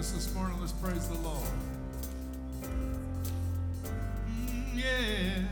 us this morning. Let's praise the Lord. Mm, yeah.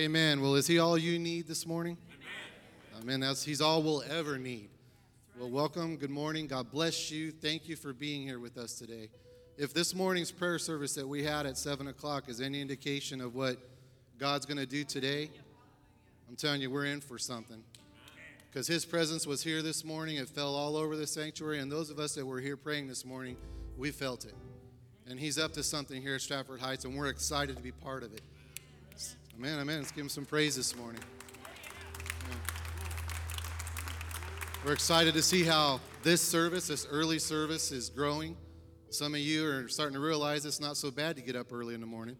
Amen. Well, is he all you need this morning? Amen. That's he's all we'll ever need. Well, welcome. Good morning. God bless you. Thank you for being here with us today. If this morning's prayer service that we had at seven o'clock is any indication of what God's going to do today, I'm telling you, we're in for something. Because His presence was here this morning. It fell all over the sanctuary, and those of us that were here praying this morning, we felt it. And He's up to something here at Stratford Heights, and we're excited to be part of it. Amen, oh, amen. Let's give him some praise this morning. We're excited to see how this service, this early service, is growing. Some of you are starting to realize it's not so bad to get up early in the morning.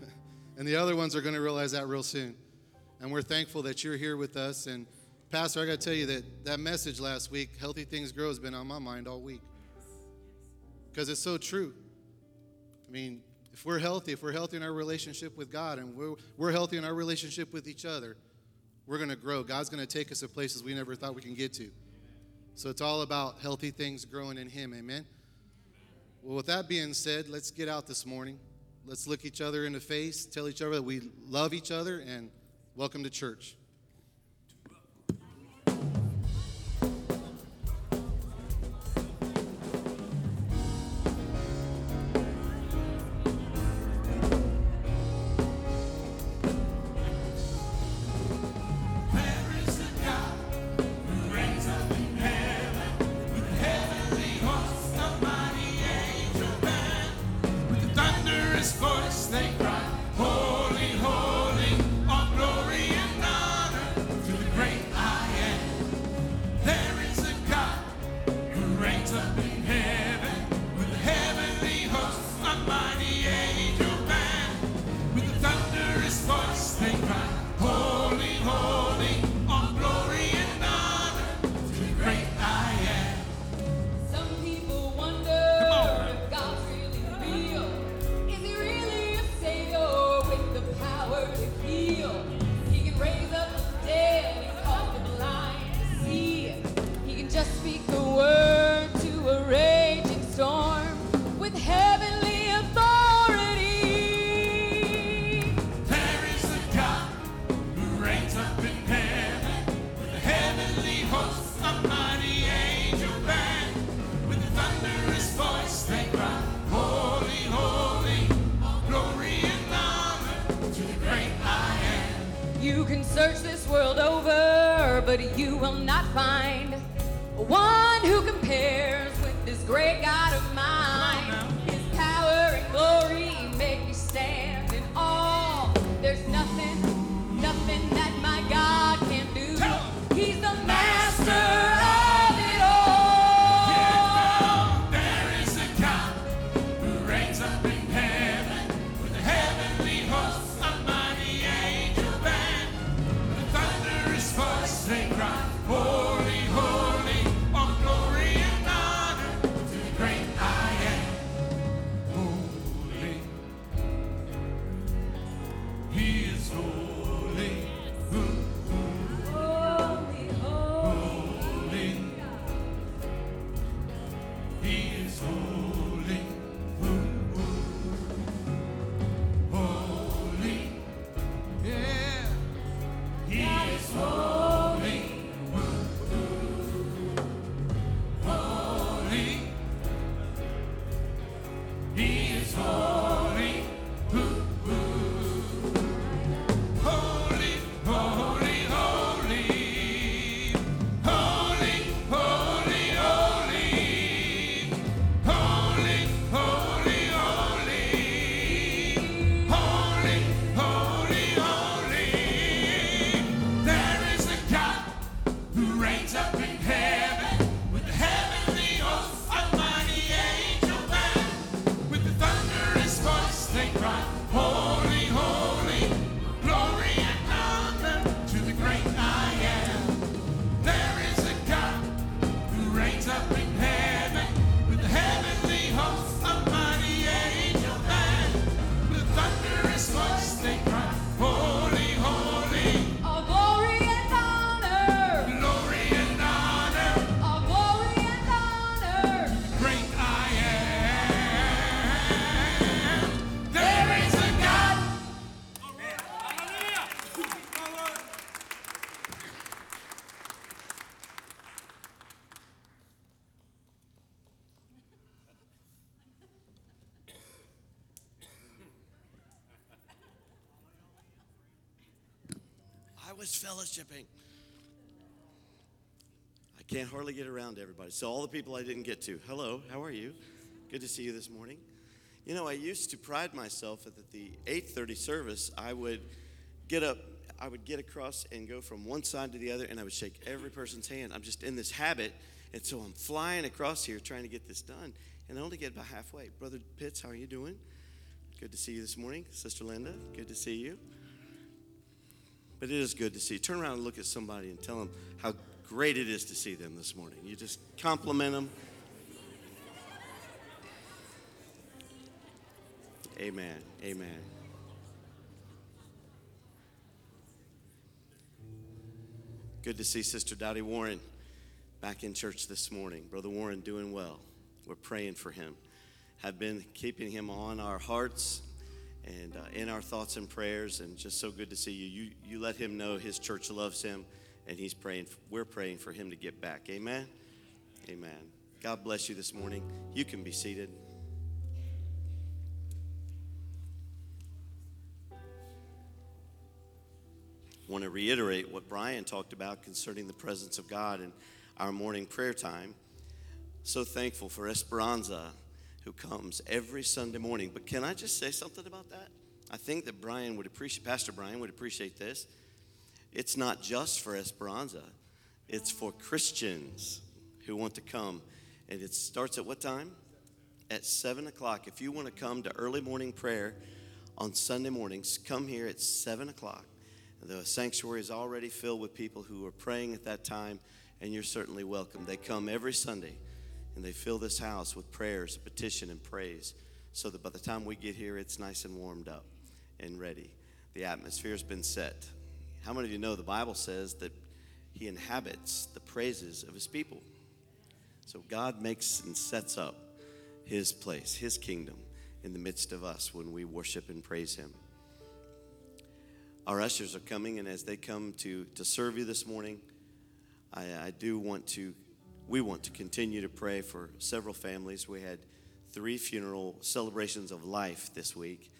and the other ones are going to realize that real soon. And we're thankful that you're here with us. And Pastor, I got to tell you that that message last week, Healthy Things Grow, has been on my mind all week. Because it's so true. I mean, if we're healthy, if we're healthy in our relationship with God and we're, we're healthy in our relationship with each other, we're going to grow. God's going to take us to places we never thought we can get to. So it's all about healthy things growing in Him. Amen. Well, with that being said, let's get out this morning. Let's look each other in the face, tell each other that we love each other, and welcome to church. Fellowshipping. I can't hardly get around everybody. So all the people I didn't get to, hello, how are you? Good to see you this morning. You know, I used to pride myself that at the 8:30 service, I would get up, I would get across and go from one side to the other, and I would shake every person's hand. I'm just in this habit, and so I'm flying across here trying to get this done, and I only get about halfway. Brother Pitts, how are you doing? Good to see you this morning, Sister Linda. Good to see you. But it is good to see. Turn around and look at somebody and tell them how great it is to see them this morning. You just compliment them. Amen. Amen. Good to see Sister Dottie Warren back in church this morning. Brother Warren doing well. We're praying for him. Have been keeping him on our hearts and uh, in our thoughts and prayers, and just so good to see you. You you let him know his church loves him, and he's praying. We're praying for him to get back. Amen. Amen. God bless you this morning. You can be seated. want to reiterate what Brian talked about concerning the presence of God in our morning prayer time. So thankful for Esperanza, who comes every Sunday morning. But can I just say something about that? I think that Brian would appreciate, Pastor Brian would appreciate this. It's not just for Esperanza, it's for Christians who want to come. And it starts at what time? At 7 o'clock. If you want to come to early morning prayer on Sunday mornings, come here at 7 o'clock. The sanctuary is already filled with people who are praying at that time, and you're certainly welcome. They come every Sunday and they fill this house with prayers, petition, and praise so that by the time we get here, it's nice and warmed up and ready. The atmosphere's been set. How many of you know the Bible says that He inhabits the praises of His people? So God makes and sets up His place, His kingdom in the midst of us when we worship and praise Him. Our ushers are coming, and as they come to, to serve you this morning, I, I do want to, we want to continue to pray for several families. We had three funeral celebrations of life this week,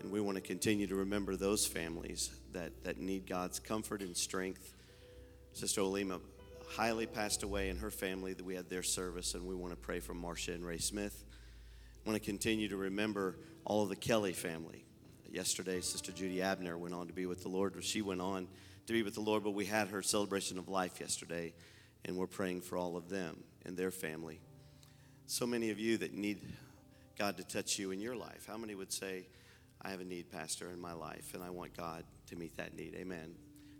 and we want to continue to remember those families that, that need God's comfort and strength. Sister Olima highly passed away and her family that we had their service, and we want to pray for Marcia and Ray Smith. I want to continue to remember all of the Kelly family yesterday, Sister Judy Abner went on to be with the Lord. She went on to be with the Lord, but we had her celebration of life yesterday, and we're praying for all of them and their family. So many of you that need God to touch you in your life. How many would say, I have a need, Pastor, in my life, and I want God to meet that need? Amen.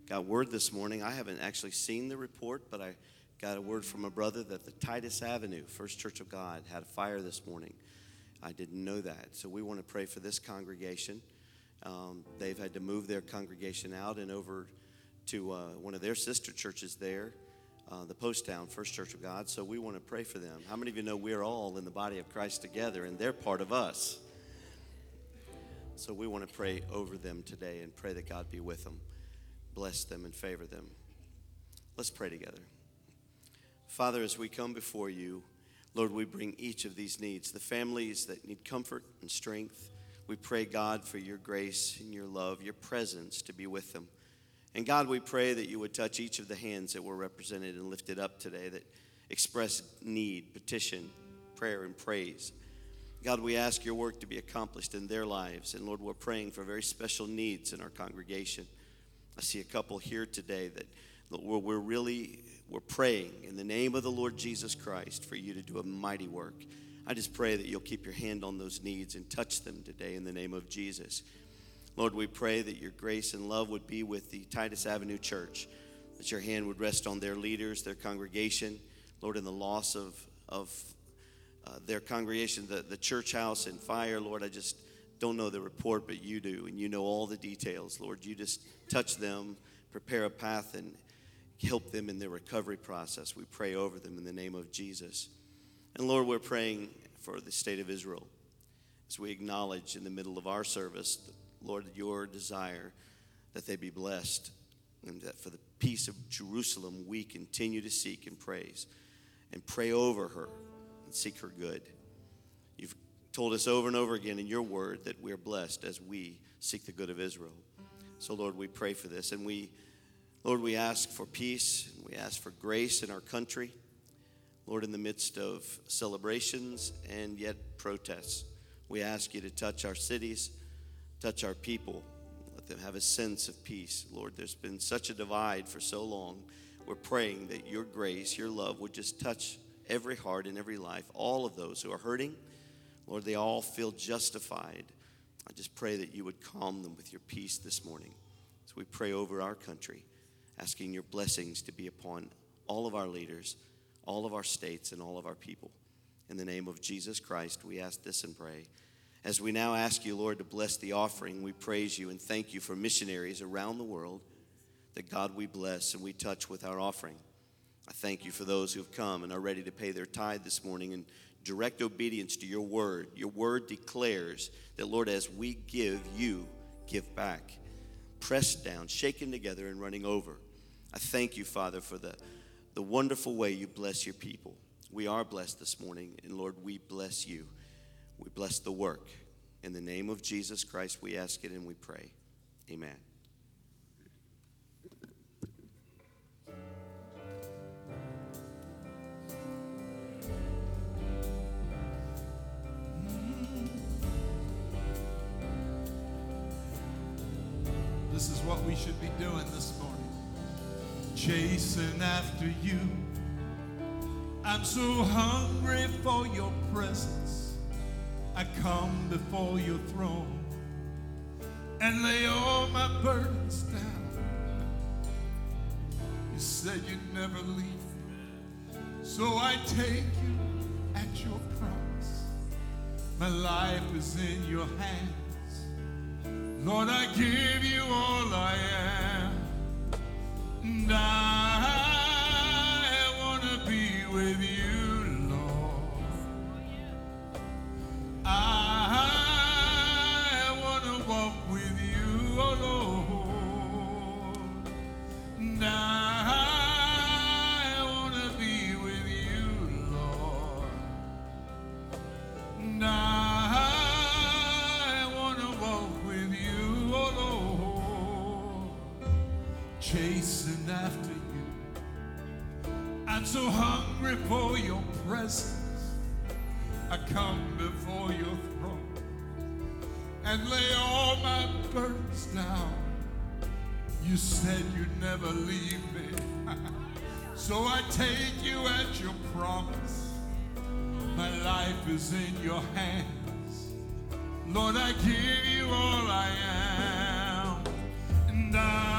Got word this morning. I haven't actually seen the report, but I got a word from a brother that the Titus Avenue First Church of God had a fire this morning. I didn't know that. So we want to pray for this congregation. Um, they've had to move their congregation out and over to uh, one of their sister churches there, uh, the Post Town First Church of God. So we want to pray for them. How many of you know we're all in the body of Christ together and they're part of us? So we want to pray over them today and pray that God be with them, bless them, and favor them. Let's pray together. Father, as we come before you, Lord, we bring each of these needs the families that need comfort and strength we pray, God, for your grace and your love, your presence to be with them. And God, we pray that you would touch each of the hands that were represented and lifted up today that express need, petition, prayer, and praise. God, we ask your work to be accomplished in their lives. And Lord, we're praying for very special needs in our congregation. I see a couple here today that we're really we're praying in the name of the Lord Jesus Christ for you to do a mighty work. I just pray that you'll keep your hand on those needs and touch them today in the name of Jesus. Lord, we pray that your grace and love would be with the Titus Avenue Church, that your hand would rest on their leaders, their congregation. Lord, in the loss of, of uh, their congregation, the, the church house and fire, Lord, I just don't know the report, but you do, and you know all the details. Lord, you just touch them, prepare a path, and help them in their recovery process. We pray over them in the name of Jesus. And Lord, we're praying for the state of Israel as we acknowledge in the middle of our service, Lord, your desire that they be blessed and that for the peace of Jerusalem we continue to seek and praise and pray over her and seek her good. You've told us over and over again in your word that we're blessed as we seek the good of Israel. So, Lord, we pray for this. And we, Lord, we ask for peace and we ask for grace in our country. Lord, in the midst of celebrations and yet protests, we ask you to touch our cities, touch our people, let them have a sense of peace. Lord, there's been such a divide for so long. We're praying that your grace, your love would just touch every heart and every life, all of those who are hurting. Lord, they all feel justified. I just pray that you would calm them with your peace this morning. So we pray over our country, asking your blessings to be upon all of our leaders all of our states, and all of our people. In the name of Jesus Christ, we ask this and pray. As we now ask you, Lord, to bless the offering, we praise you and thank you for missionaries around the world that God we bless and we touch with our offering. I thank you for those who have come and are ready to pay their tithe this morning in direct obedience to your word. Your word declares that, Lord, as we give, you give back. Pressed down, shaken together, and running over. I thank you, Father, for the, the wonderful way you bless your people. We are blessed this morning, and Lord, we bless you. We bless the work. In the name of Jesus Christ, we ask it and we pray. Amen. This is what we should be doing this morning. Chasing after you. I'm so hungry for your presence. I come before your throne and lay all my burdens down. You said you'd never leave me. So I take you at your promise. My life is in your hands. Lord, I give you all I am. And I presence. I come before your throne and lay all my burdens down. You said you'd never leave me. so I take you at your promise. My life is in your hands. Lord, I give you all I am. And I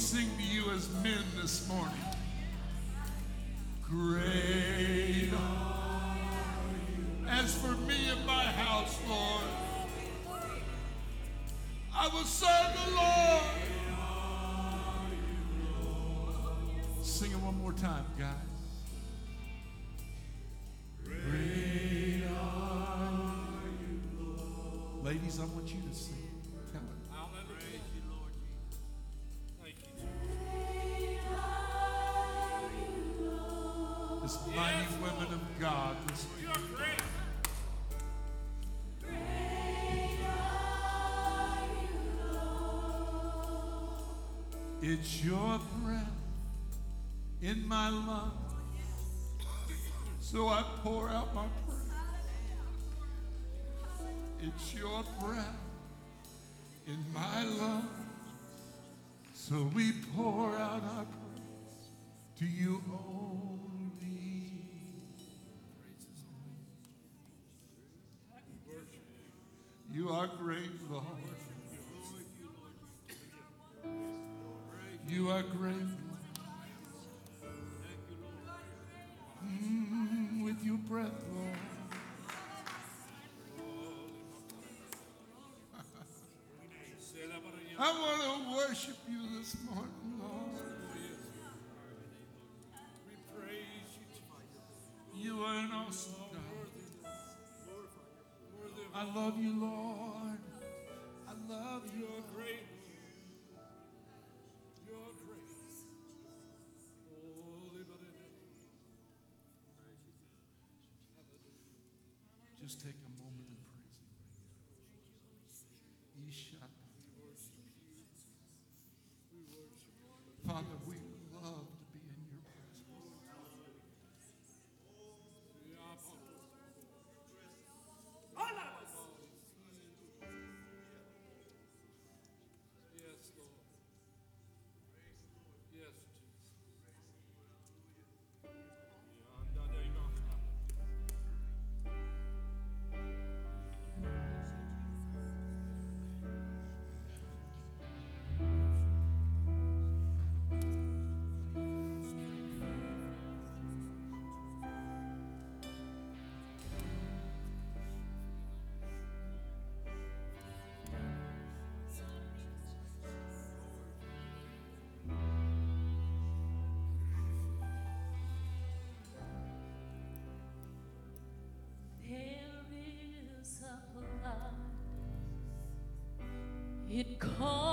sing to you as men this morning. Great. As for me and my house, Lord, I will serve the Lord. Sing it one more time, guys. Great are you, Lord. Ladies, I want you to sing. It's your breath in my lungs. So I pour out my praise. It's your breath in my lungs. So we pour out our praise to you only. You are great, Lord. You are great. Mm, with your breath, Lord. I want to worship you this morning, Lord. We praise you. You are an awesome God. I love you, Lord. Just take a It cost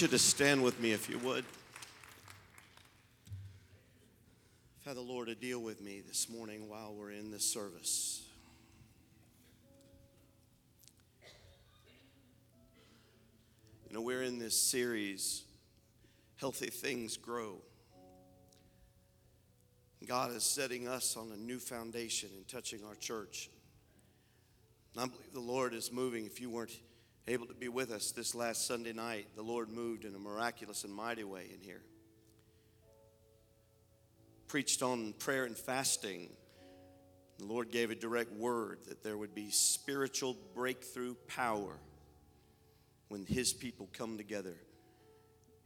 you to stand with me if you would. I've had the Lord to deal with me this morning while we're in this service. You know, we're in this series, Healthy Things Grow. God is setting us on a new foundation and touching our church. And I believe the Lord is moving. If you weren't able to be with us this last Sunday night, the Lord moved in a miraculous and mighty way in here. Preached on prayer and fasting. The Lord gave a direct word that there would be spiritual breakthrough power when His people come together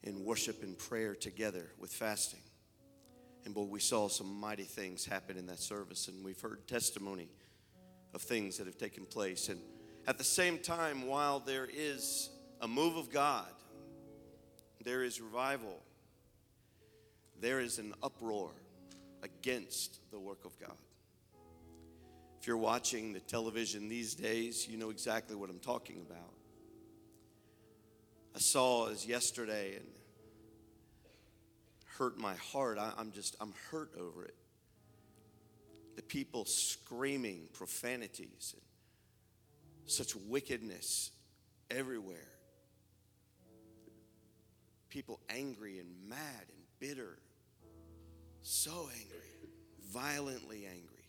in worship and prayer together with fasting. And boy, we saw some mighty things happen in that service, and we've heard testimony of things that have taken place. And at the same time, while there is a move of God, there is revival, there is an uproar against the work of God. If you're watching the television these days, you know exactly what I'm talking about. I saw as yesterday and hurt my heart. I, am just, I'm hurt over it. The people screaming profanities and such wickedness everywhere. People angry and mad and bitter. So angry, violently angry.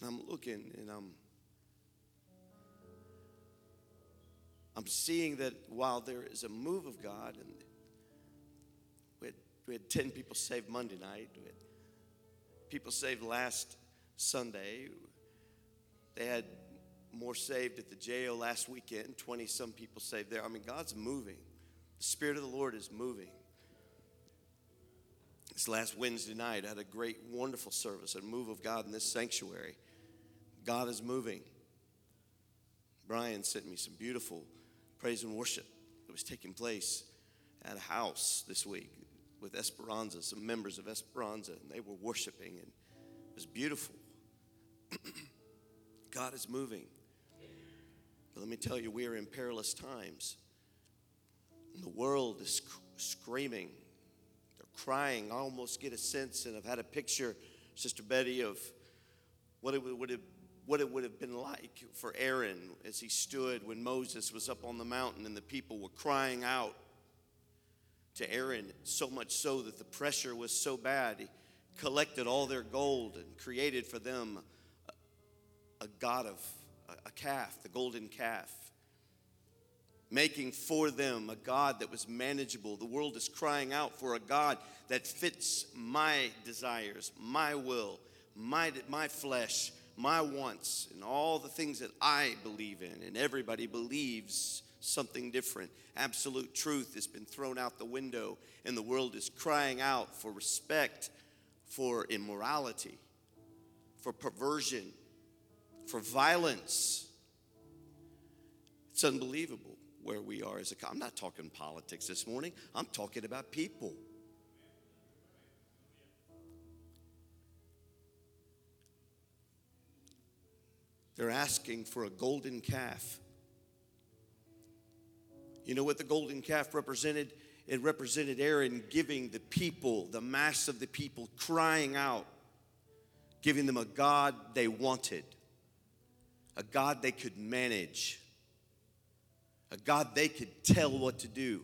And I'm looking and I'm I'm seeing that while there is a move of God, and we had, we had 10 people saved Monday night, people saved last Sunday, they had more saved at the jail last weekend, 20 some people saved there. I mean, God's moving. The Spirit of the Lord is moving. This last Wednesday night, I had a great, wonderful service, a move of God in this sanctuary. God is moving. Brian sent me some beautiful praise and worship that was taking place at a house this week with Esperanza, some members of Esperanza, and they were worshiping, and it was beautiful. God is moving. But let me tell you, we are in perilous times. And the world is sc- screaming, they're crying. I almost get a sense, and I've had a picture, Sister Betty, of what it would have what it would have been like for Aaron as he stood when Moses was up on the mountain and the people were crying out to Aaron, so much so that the pressure was so bad. He collected all their gold and created for them a, god of a calf, the golden calf. Making for them a God that was manageable. The world is crying out for a God that fits my desires, my will, my, my flesh, my wants and all the things that I believe in, and everybody believes something different. Absolute truth has been thrown out the window, and the world is crying out for respect, for immorality, for perversion, for violence. It's unbelievable where we are as a. I'm not talking politics this morning. I'm talking about people. They're asking for a golden calf. You know what the golden calf represented? It represented Aaron giving the people, the mass of the people, crying out, giving them a God they wanted, a God they could manage, a God they could tell what to do.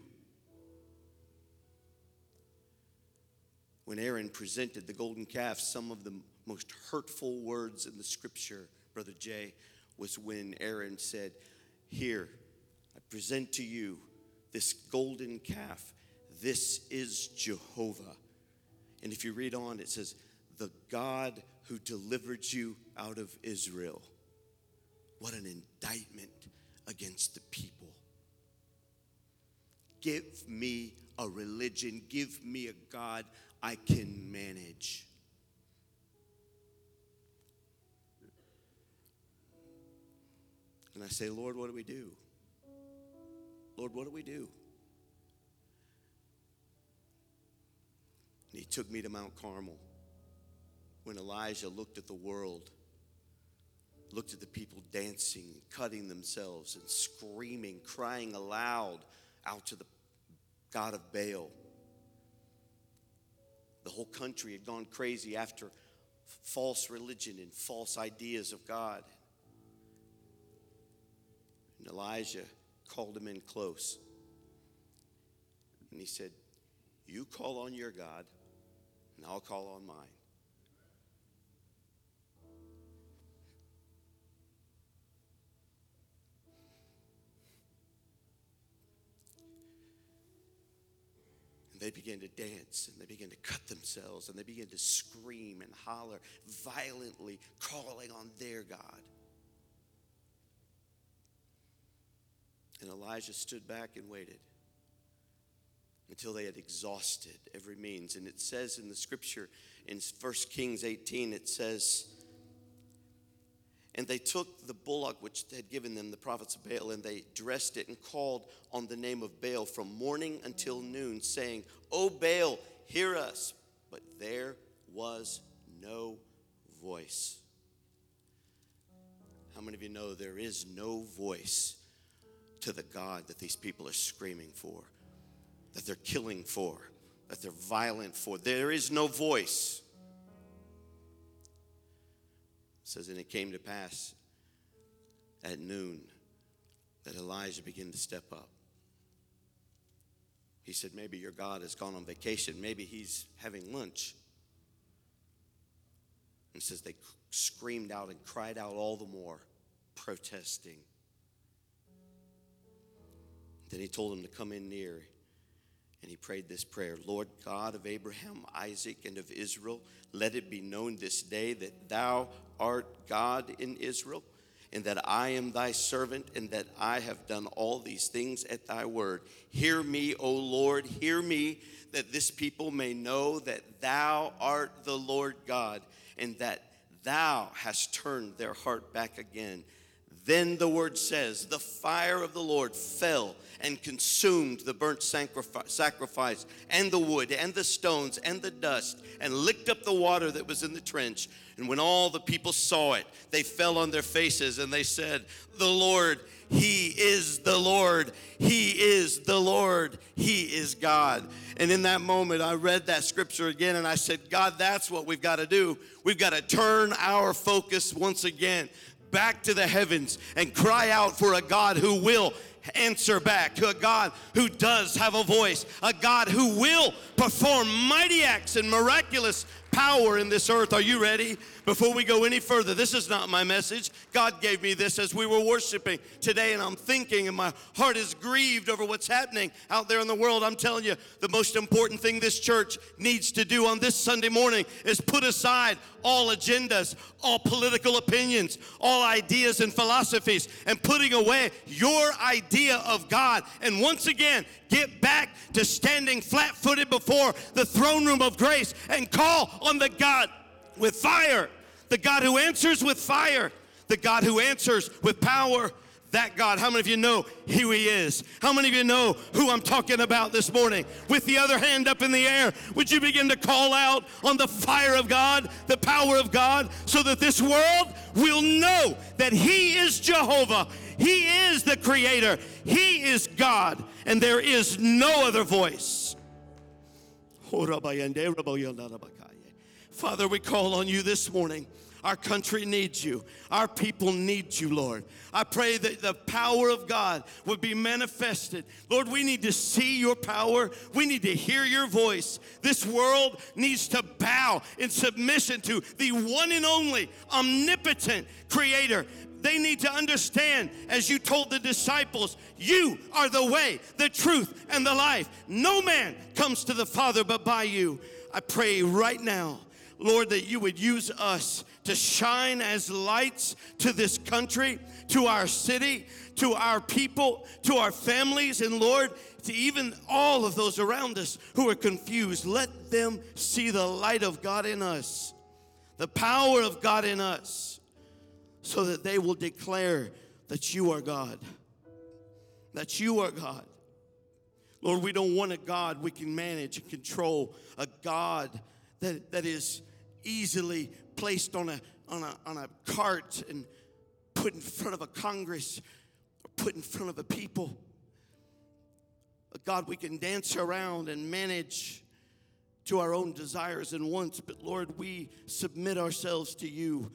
When Aaron presented the golden calf, some of the most hurtful words in the scripture Brother Jay, was when Aaron said, Here, I present to you this golden calf. This is Jehovah. And if you read on, it says, The God who delivered you out of Israel. What an indictment against the people. Give me a religion, give me a God I can manage. And I say, Lord, what do we do? Lord, what do we do? And he took me to Mount Carmel when Elijah looked at the world looked at the people dancing, cutting themselves, and screaming, crying aloud out to the God of Baal. The whole country had gone crazy after false religion and false ideas of God. And Elijah called him in close. And he said, You call on your God, and I'll call on mine. They began to dance and they began to cut themselves and they began to scream and holler, violently calling on their God. And Elijah stood back and waited until they had exhausted every means. And it says in the scripture in 1 Kings 18, it says, And they took the bullock which had given them the prophets of Baal, and they dressed it and called on the name of Baal from morning until noon, saying, O Baal, hear us. But there was no voice. How many of you know there is no voice to the God that these people are screaming for, that they're killing for, that they're violent for? There is no voice. It says, and it came to pass at noon that Elijah began to step up. He said, Maybe your God has gone on vacation. Maybe he's having lunch. And says they screamed out and cried out all the more, protesting. Then he told them to come in near. And he prayed this prayer Lord God of Abraham, Isaac, and of Israel, let it be known this day that thou art God in Israel, and that I am thy servant, and that I have done all these things at thy word. Hear me, O Lord, hear me, that this people may know that thou art the Lord God, and that thou hast turned their heart back again. Then the word says, the fire of the Lord fell and consumed the burnt sacrifice and the wood and the stones and the dust and licked up the water that was in the trench. And when all the people saw it, they fell on their faces and they said, The Lord, He is the Lord. He is the Lord. He is God. And in that moment, I read that scripture again and I said, God, that's what we've got to do. We've got to turn our focus once again back to the heavens and cry out for a God who will answer back, to a God who does have a voice, a God who will perform mighty acts and miraculous power in this earth. Are you ready? Before we go any further, this is not my message. God gave me this as we were worshiping today, and I'm thinking, and my heart is grieved over what's happening out there in the world. I'm telling you, the most important thing this church needs to do on this Sunday morning is put aside all agendas, all political opinions, all ideas and philosophies, and putting away your idea of God. And once again, get back to standing flat footed before the throne room of grace and call on the God with fire, the God who answers with fire, the God who answers with power. That God, how many of you know who He is? How many of you know who I'm talking about this morning? With the other hand up in the air, would you begin to call out on the fire of God, the power of God, so that this world will know that He is Jehovah, He is the Creator, He is God, and there is no other voice. Father, we call on you this morning. Our country needs you. Our people need you, Lord. I pray that the power of God would be manifested. Lord, we need to see your power. We need to hear your voice. This world needs to bow in submission to the one and only omnipotent creator. They need to understand, as you told the disciples, you are the way, the truth, and the life. No man comes to the Father but by you. I pray right now, Lord, that you would use us to shine as lights to this country, to our city, to our people, to our families, and Lord, to even all of those around us who are confused. Let them see the light of God in us, the power of God in us, so that they will declare that you are God. That you are God. Lord, we don't want a God we can manage and control, a God that, that is easily placed on a, on, a, on a cart and put in front of a Congress or put in front of a people. But God, we can dance around and manage to our own desires and wants, but Lord, we submit ourselves to you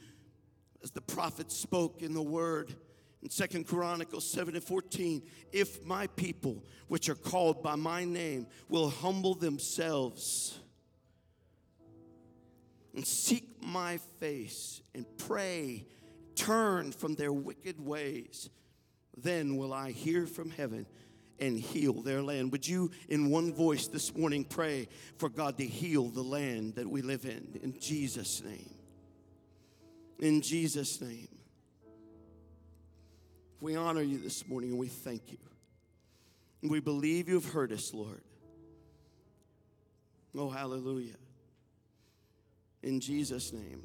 as the prophet spoke in the word in Second Chronicles 7 and 14. If my people, which are called by my name, will humble themselves and seek my face and pray, turn from their wicked ways, then will I hear from heaven and heal their land. Would you, in one voice this morning, pray for God to heal the land that we live in? In Jesus' name. In Jesus' name. We honor you this morning and we thank you. We believe you've heard us, Lord. Oh, hallelujah. In Jesus' name.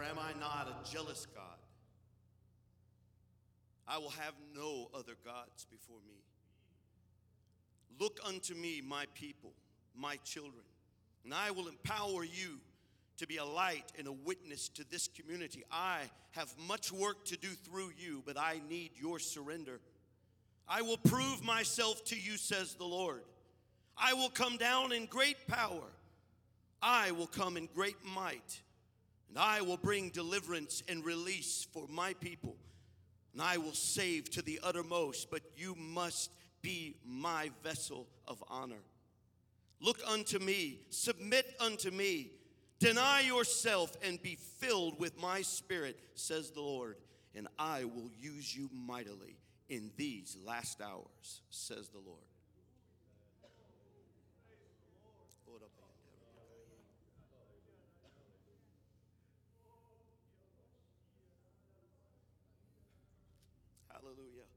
For am I not a jealous God? I will have no other gods before me. Look unto me, my people, my children, and I will empower you to be a light and a witness to this community. I have much work to do through you, but I need your surrender. I will prove myself to you, says the Lord. I will come down in great power. I will come in great might. And I will bring deliverance and release for my people. And I will save to the uttermost, but you must be my vessel of honor. Look unto me, submit unto me, deny yourself, and be filled with my spirit, says the Lord, and I will use you mightily in these last hours, says the Lord. Hallelujah.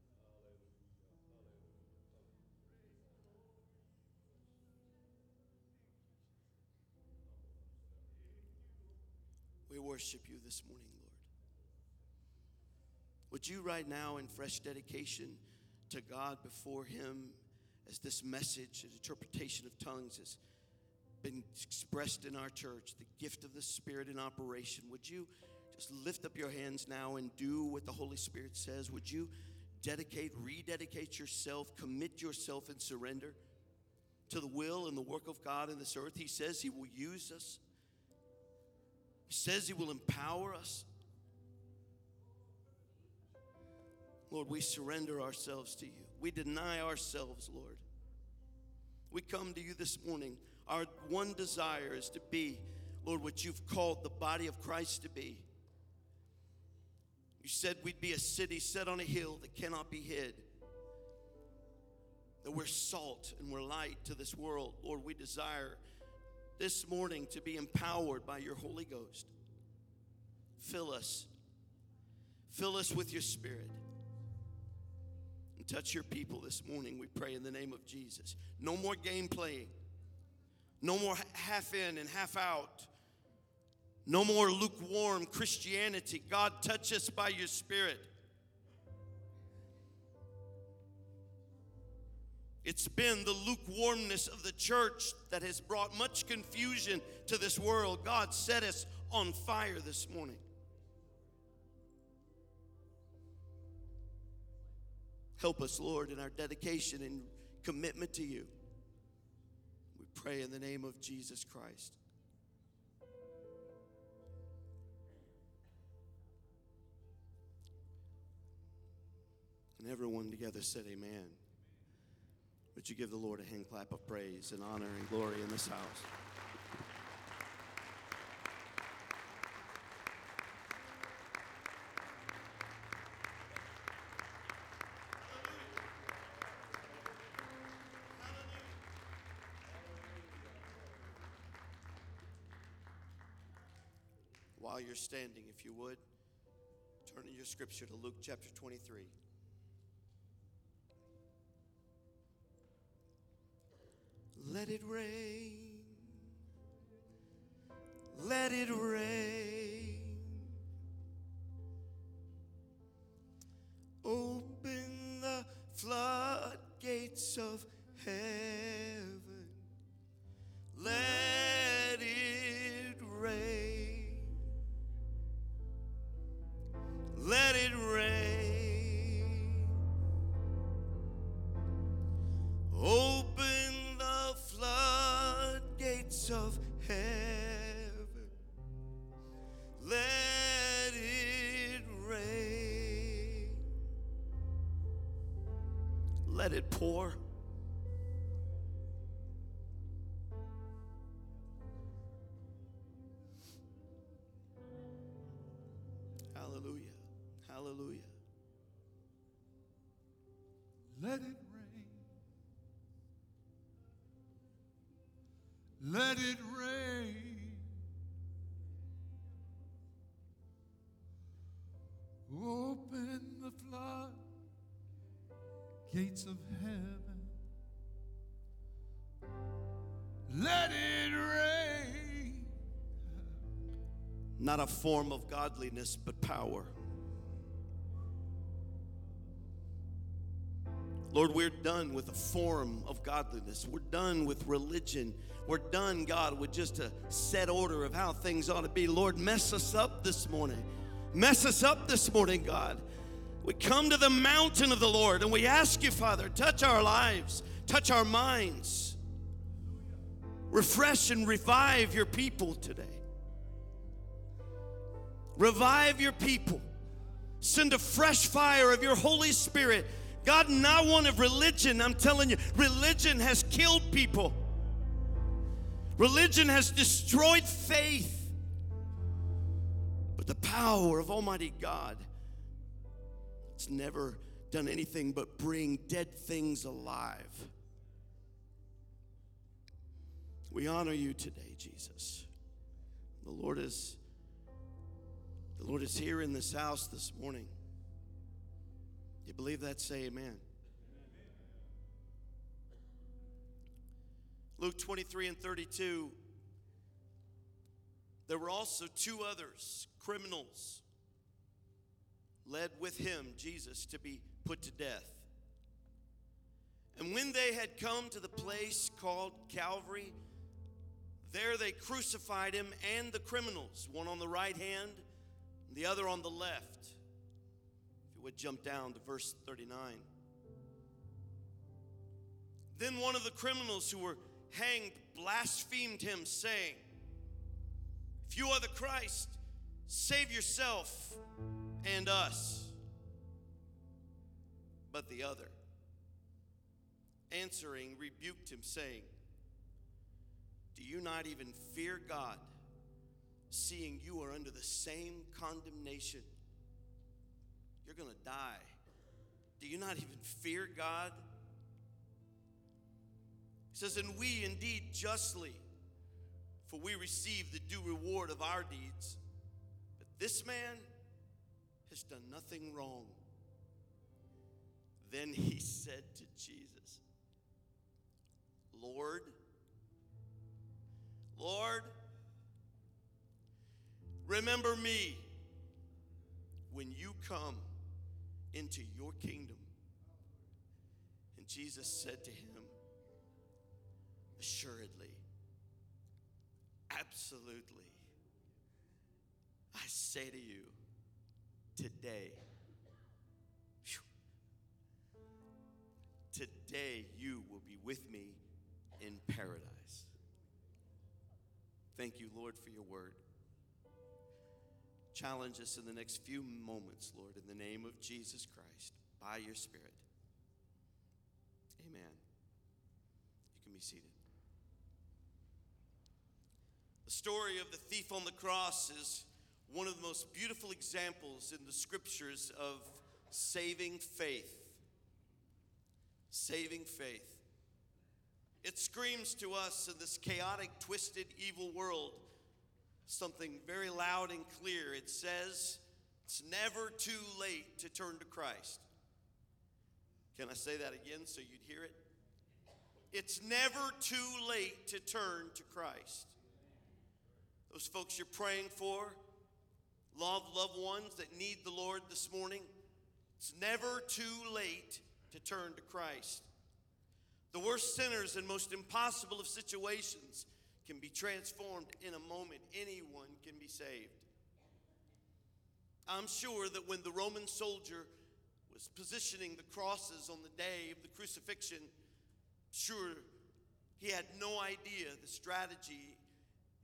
We worship you this morning, Lord. Would you, right now, in fresh dedication to God before Him, as this message, an interpretation of tongues has been expressed in our church, the gift of the Spirit in operation, would you just lift up your hands now and do what the Holy Spirit says? Would you dedicate, rededicate yourself, commit yourself and surrender to the will and the work of God in this earth? He says He will use us, Says He will empower us. Lord, we surrender ourselves to you. We deny ourselves, Lord. We come to you this morning. Our one desire is to be, Lord, what you've called the body of Christ to be. You said we'd be a city set on a hill that cannot be hid. That we're salt and we're light to this world. Lord, we desire this morning to be empowered by your Holy Ghost. Fill us. Fill us with your spirit. And touch your people this morning, we pray in the name of Jesus. No more game playing. No more half in and half out. No more lukewarm Christianity. God, touch us by your Spirit. It's been the lukewarmness of the church that has brought much confusion to this world. God, set us on fire this morning. Help us, Lord, in our dedication and commitment to you. We pray in the name of Jesus Christ. And everyone together said, Amen. Would you give the Lord a hand clap of praise and honor and glory in this house? While you're standing, if you would, turn in your scripture to Luke chapter 23. Let it rain. Let it rain. Open the floodgates of heaven. Let it rain. Let it rain. Pour. Hallelujah. Hallelujah. Let it rain. Let it rain. Gates of heaven. Let it rain. Not a form of godliness, but power. Lord, we're done with a form of godliness. We're done with religion. We're done, God, with just a set order of how things ought to be. Lord, mess us up this morning. Mess us up this morning, God. We come to the mountain of the Lord and we ask you, Father, touch our lives, touch our minds, refresh and revive your people today. Revive your people. Send a fresh fire of your Holy Spirit. God, not one of religion. I'm telling you, religion has killed people. Religion has destroyed faith. But the power of Almighty God, it's never done anything but bring dead things alive. We honor you today, Jesus. The Lord is the Lord is here in this house this morning. You believe that? Say amen. Luke 23 and 32. There were also two others, criminals, led with him, Jesus, to be put to death. And when they had come to the place called Calvary, there they crucified him and the criminals, one on the right hand and the other on the left. If you would jump down to verse 39. Then one of the criminals who were hanged blasphemed him, saying, If you are the Christ, save yourself and us. But the other, answering, rebuked him, saying, Do you not even fear God, seeing you are under the same condemnation? You're going to die. Do you not even fear God? He says, And we indeed justly, for we receive the due reward of our deeds. But this man has done nothing wrong. Then he said to Jesus, Lord, Lord, remember me when you come into your kingdom. And Jesus said to him, Assuredly, absolutely, I say to you, today, phew, today you will be with me in paradise. Thank you, Lord, for your word. Challenge us in the next few moments, Lord, in the name of Jesus Christ, by your Spirit. Amen. You can be seated. The story of the thief on the cross is one of the most beautiful examples in the scriptures of saving faith. Saving faith. It screams to us in this chaotic, twisted, evil world something very loud and clear. It says, It's never too late to turn to Christ. Can I say that again so you'd hear it? It's never too late to turn to Christ. Those folks you're praying for, loved loved ones that need the Lord this morning, it's never too late to turn to Christ. The worst sinners and most impossible of situations can be transformed in a moment. Anyone can be saved. I'm sure that when the Roman soldier was positioning the crosses on the day of the crucifixion, sure, he had no idea the strategy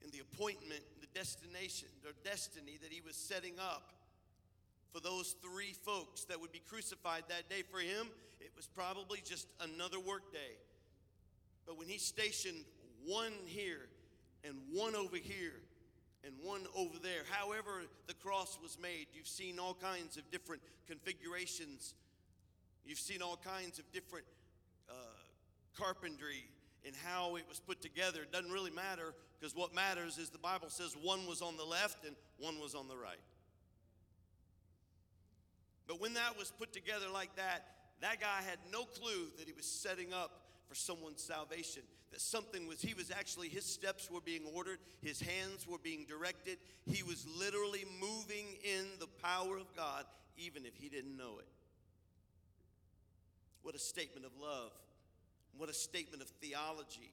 and the appointment, the destination, or destiny that he was setting up for those three folks that would be crucified that day. For him, it was probably just another work day. But when he stationed one here and one over here and one over there, however the cross was made, you've seen all kinds of different configurations. You've seen all kinds of different uh, carpentry and how it was put together. It doesn't really matter because what matters is the Bible says one was on the left and one was on the right. But when that was put together like that, that guy had no clue that he was setting up for someone's salvation. That something was, he was actually, his steps were being ordered, his hands were being directed. He was literally moving in the power of God, even if he didn't know it. What a statement of love. What a statement of theology.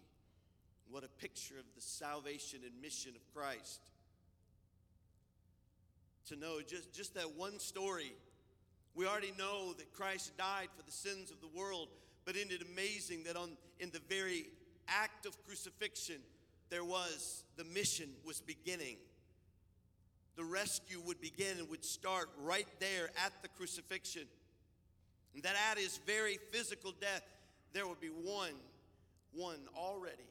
What a picture of the salvation and mission of Christ. To know just, just that one story we already know that Christ died for the sins of the world, but isn't it amazing that on in the very act of crucifixion, there was the mission was beginning. The rescue would begin and would start right there at the crucifixion. And that at his very physical death, there would be one, one already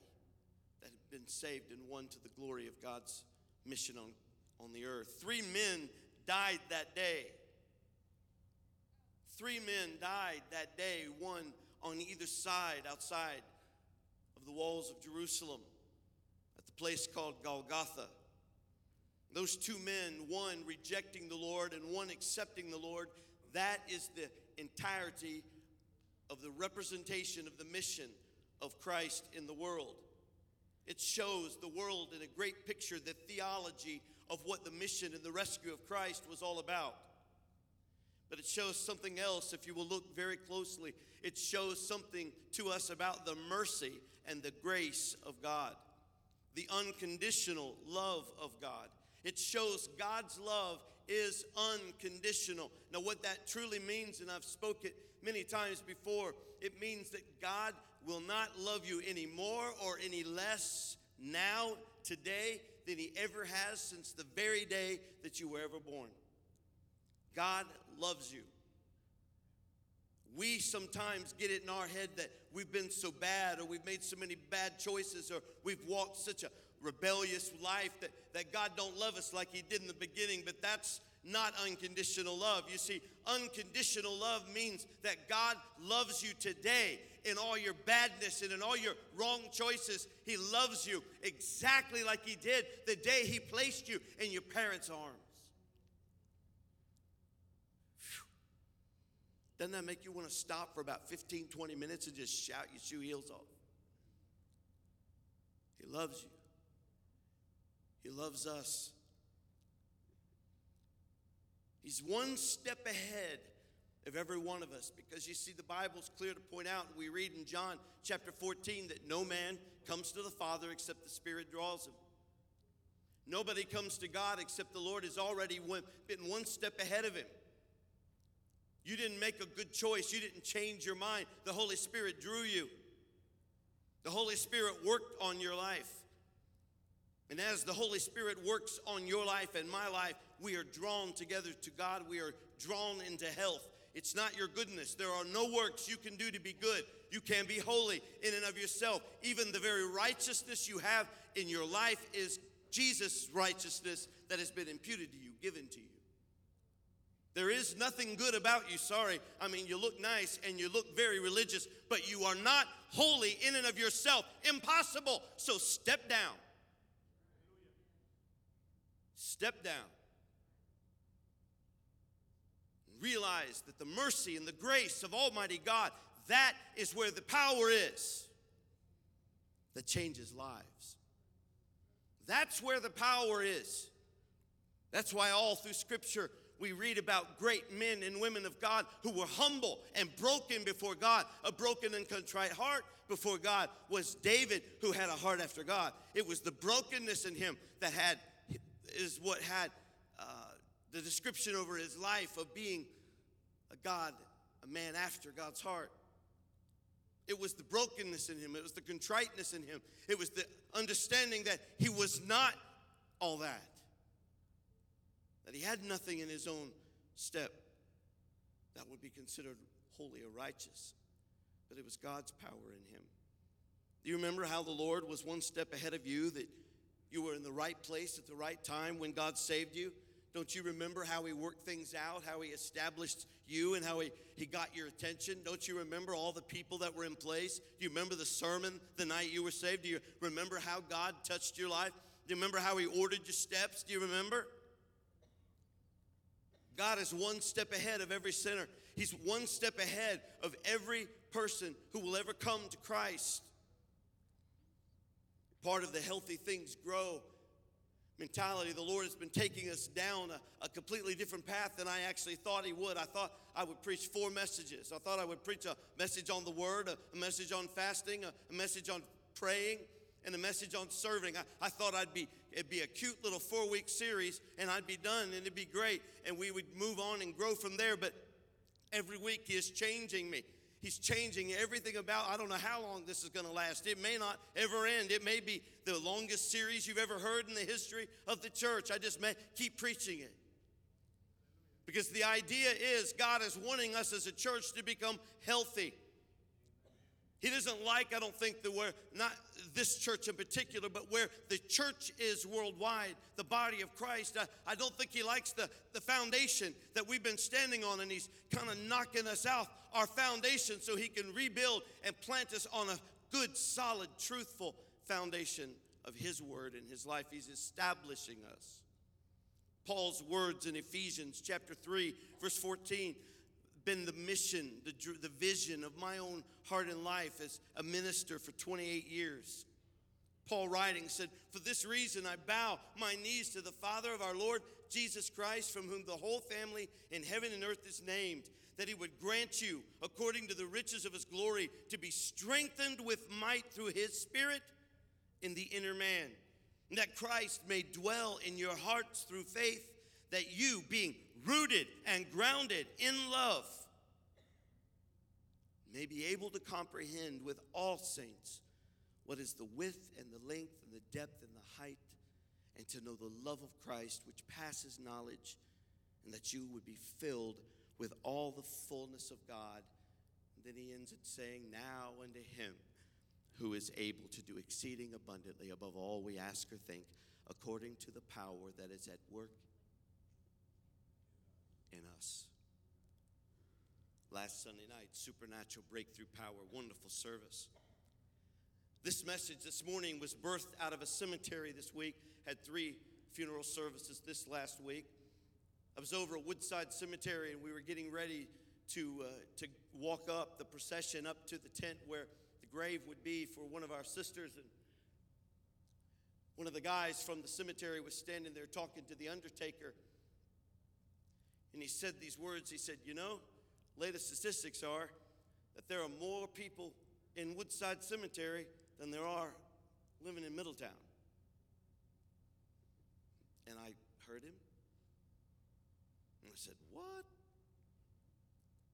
that had been saved and won to the glory of God's mission on, on the earth. Three men died that day. Three men died that day, one on either side outside of the walls of Jerusalem at the place called Golgotha. Those two men, one rejecting the Lord and one accepting the Lord, that is the entirety of the representation of the mission of Christ in the world. It shows the world in a great picture the theology of what the mission and the rescue of Christ was all about. But it shows something else if you will look very closely. It shows something to us about the mercy and the grace of God, the unconditional love of God. It shows God's love is unconditional. Now, what that truly means, and I've spoken many times before, it means that God will not love you any more or any less now, today, than He ever has since the very day that you were ever born. God loves you. We sometimes get it in our head that we've been so bad or we've made so many bad choices or we've walked such a rebellious life that, that God don't love us like he did in the beginning, but that's not unconditional love. You see, unconditional love means that God loves you today in all your badness and in all your wrong choices. He loves you exactly like He did the day He placed you in your parents' arms. Doesn't that make you want to stop for about 15, 20 minutes and just shout your shoe heels off? He loves you. He loves us. He's one step ahead of every one of us because you see, the Bible's clear to point out, we read in John chapter 14 that no man comes to the Father except the Spirit draws him. Nobody comes to God except the Lord has already been one step ahead of him. You didn't make a good choice. You didn't change your mind. The Holy Spirit drew you. The Holy Spirit worked on your life. And as the Holy Spirit works on your life and my life, we are drawn together to God. We are drawn into health. It's not your goodness. There are no works you can do to be good. You can be holy in and of yourself. Even the very righteousness you have in your life is Jesus' righteousness that has been imputed to you, given to you. There is nothing good about you. Sorry. I mean, you look nice and you look very religious, but you are not holy in and of yourself. Impossible. So step down. Step down. Realize that the mercy and the grace of Almighty God, that is where the power is. that changes lives. That's where the power is. That's why all through Scripture we read about great men and women of God who were humble and broken before God. A broken and contrite heart before God was David, who had a heart after God. It was the brokenness in him that had is what had uh, the description over his life of being a God, a man after God's heart. It was the brokenness in him. It was the contriteness in him. It was the understanding that he was not all that that he had nothing in his own step that would be considered holy or righteous, but it was God's power in him. Do you remember how the Lord was one step ahead of you, that you were in the right place at the right time when God saved you? Don't you remember how he worked things out, how he established you, and how he, he got your attention? Don't you remember all the people that were in place? Do you remember the sermon the night you were saved? Do you remember how God touched your life? Do you remember how he ordered your steps? Do you remember? God is one step ahead of every sinner. He's one step ahead of every person who will ever come to Christ. Part of the healthy things grow mentality, the Lord has been taking us down a, a, completely different path than I actually thought He would. I thought I would preach four messages. I thought I would preach a message on the Word, a, a message on fasting, a, a message on praying, and a message on serving. I, I thought I'd be it'd be a cute little four week series and I'd be done and it'd be great and we would move on and grow from there. But every week he is changing me. He's changing everything about. I don't know how long this is going to last. It may not ever end. It may be the longest series you've ever heard in the history of the church. I just may keep preaching it. Because the idea is God is wanting us as a church to become healthy. He doesn't like, I don't think, that where, not this church in particular, but where the church is worldwide, the body of Christ. I, I don't think he likes the, the foundation that we've been standing on, and he's kind of knocking us out our foundation so he can rebuild and plant us on a good, solid, truthful foundation of his word and his life. He's establishing us. Paul's words in Ephesians chapter 3, verse 14 been the mission, the, the vision of my own heart and life as a minister for 28 years. Paul writing said, For this reason I bow my knees to the Father of our Lord Jesus Christ, from whom the whole family in heaven and earth is named, that he would grant you, according to the riches of his glory, to be strengthened with might through his Spirit in the inner man, and that Christ may dwell in your hearts through faith, that you, being rooted and grounded in love, may be able to comprehend with all saints what is the width and the length and the depth and the height, and to know the love of Christ which passes knowledge, and that you would be filled with all the fullness of God. And then he ends it saying, Now unto him who is able to do exceeding abundantly above all we ask or think, according to the power that is at work in us. Last Sunday night, supernatural breakthrough power, wonderful service. This message this morning was birthed out of a cemetery this week, had three funeral services this last week. I was over at Woodside Cemetery and we were getting ready to, uh, to walk up the procession up to the tent where the grave would be for one of our sisters. And one of the guys from the cemetery was standing there talking to the undertaker. And he said these words. He said, You know, latest statistics are that there are more people in Woodside Cemetery than there are living in Middletown. And I heard him. And I said, What?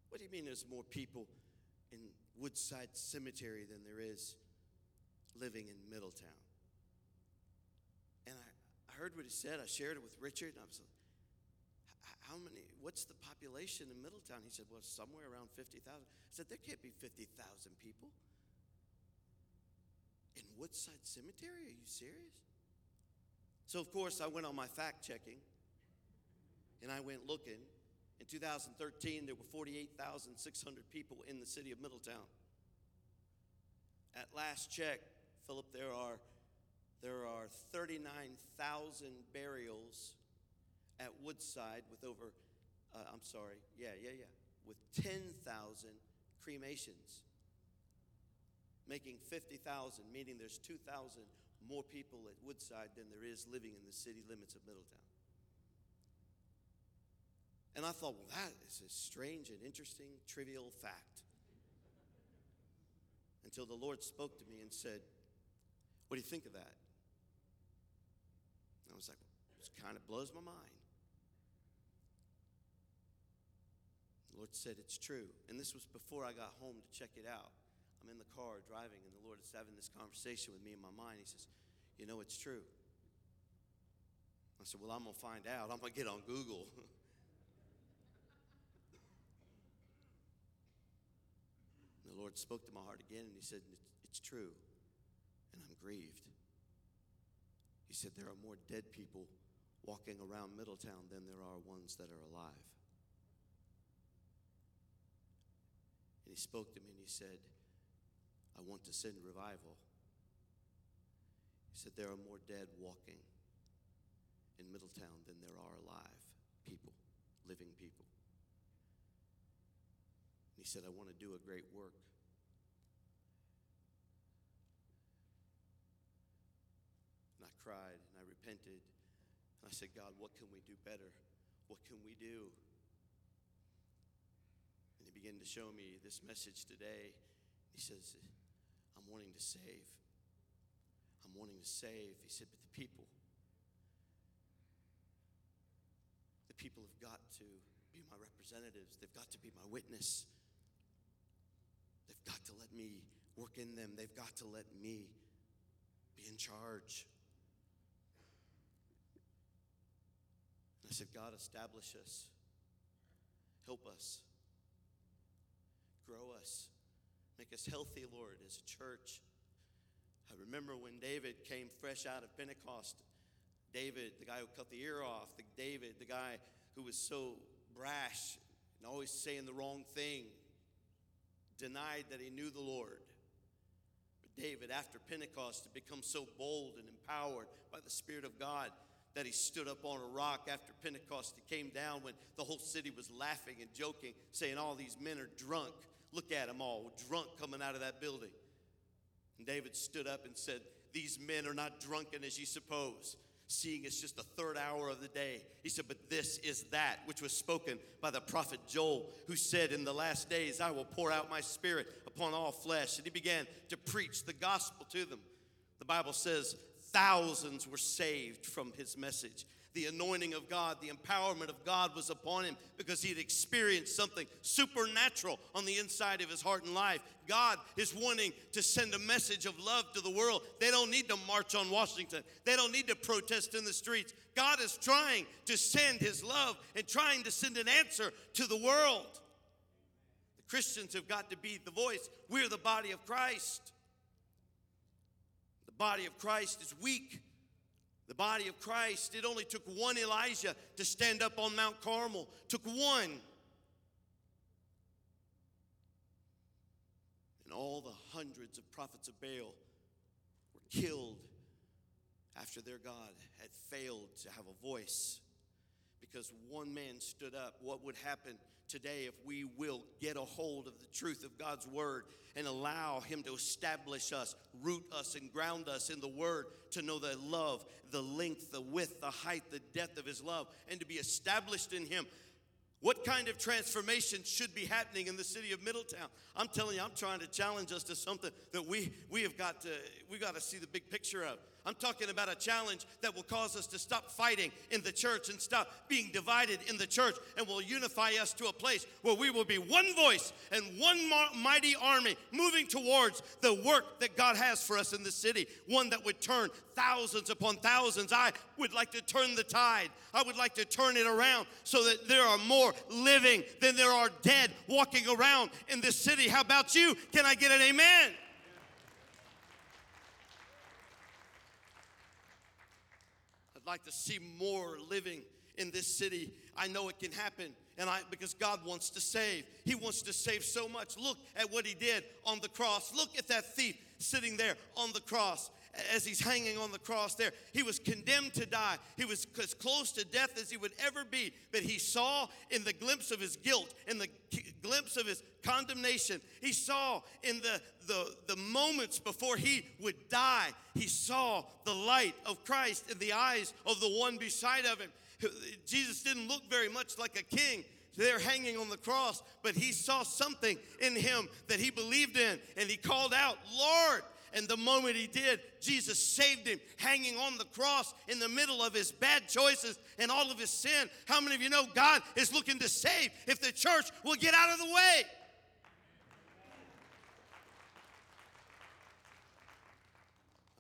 What do you mean there's more people in Woodside Cemetery than there is living in Middletown? And I, I heard what he said. I shared it with Richard. And I was like, how many, what's the population in Middletown? He said, well, somewhere around 50,000. I said, there can't be 50,000 people. In Woodside Cemetery? Are you serious? So, of course, I went on my fact checking and I went looking. In 2013, there were 48,600 people in the city of Middletown. At last check, Philip, there are, there are 39,000 burials at Woodside with over, uh, I'm sorry, yeah, yeah, yeah, with 10,000 cremations. making 50,000, meaning there's 2,000 more people at Woodside than there is living in the city limits of Middletown. And I thought, well, that is a strange and interesting, trivial fact. Until the Lord spoke to me and said, What do you think of that? I was like, It kind of blows my mind. The Lord said, It's true. And this was before I got home to check it out. I'm in the car driving, and the Lord is having this conversation with me in my mind. He says, You know, it's true. I said, Well, I'm going to find out. I'm going to get on Google. the Lord spoke to my heart again, and He said, It's, it's true. And I'm grieved. He said, There are more dead people walking around Middletown than there are ones that are alive. And he spoke to me and he said, I want to send revival. He said, There are more dead walking in Middletown than there are alive people, living people. And he said, I want to do a great work. And I cried and I repented. And I said, God, what can we do better? What can we do? Began to show me this message today. He says, I'm wanting to save. I'm wanting to save. He said, but the people, the people have got to be my representatives. They've got to be my witness. They've got to let me work in them. They've got to let me be in charge. And I said, God, establish us. Help us. Grow us. Make us healthy, Lord, as a church. I remember when David came fresh out of Pentecost. David, the guy who cut the ear off, the David, the guy who was so brash and always saying the wrong thing, denied that he knew the Lord. But David, after Pentecost, had become so bold and empowered by the Spirit of God that he stood up on a rock after Pentecost. He came down when the whole city was laughing and joking, saying, All these men are drunk. Look at them all, drunk coming out of that building. And David stood up and said, These men are not drunken as you suppose, seeing it's just the third hour of the day. He said, But this is that which was spoken by the prophet Joel, who said, In the last days I will pour out my spirit upon all flesh. And he began to preach the gospel to them. The Bible says thousands were saved from his message. The anointing of God, the empowerment of God was upon him because he had experienced something supernatural on the inside of his heart and life. God is wanting to send a message of love to the world. They don't need to march on Washington, they don't need to protest in the streets. God is trying to send his love and trying to send an answer to the world. The Christians have got to be the voice. We're the body of Christ. The body of Christ is weak. The body of Christ, it only took one Elijah to stand up on Mount Carmel. Took one. And all the hundreds of prophets of Baal were killed after their God had failed to have a voice. Because one man stood up. What would happen today if we will get a hold of the truth of God's word and allow Him to establish us, root us, and ground us in the word to know the love, the length, the width, the height, the depth of His love, and to be established in Him? What kind of transformation should be happening in the city of Middletown? I'm telling you, I'm trying to challenge us to something that we we have got to we got to see the big picture of. I'm talking about a challenge that will cause us to stop fighting in the church and stop being divided in the church and will unify us to a place where we will be one voice and one mighty army moving towards the work that God has for us in the city. One that would turn thousands upon thousands. I would like to turn the tide. I would like to turn it around so that there are more living than there are dead walking around in this city. How about you? Can I get an amen? I'd like to see more living in this city. I know it can happen. And I because God wants to save. He wants to save so much. Look at what he did on the cross. Look at that thief sitting there on the cross as he's hanging on the cross there. He was condemned to die. He was as close to death as he would ever be, but he saw in the glimpse of his guilt, in the glimpse of his condemnation. He saw in the, the, the moments before he would die, he saw the light of Christ in the eyes of the one beside of him. Jesus didn't look very much like a king there hanging on the cross, but he saw something in him that he believed in, and he called out, Lord. And the moment he did, Jesus saved him, hanging on the cross in the middle of his bad choices and all of his sin. How many of you know God is looking to save if the church will get out of the way?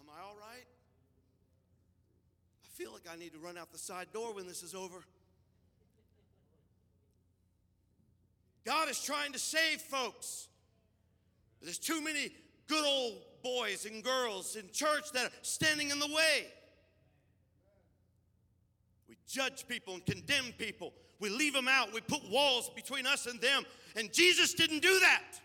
Am I all right? I feel like I need to run out the side door when this is over. God is trying to save folks. There's too many good old boys and girls in church that are standing in the way. We judge people and condemn people. We leave them out. We put walls between us and them. And Jesus didn't do that.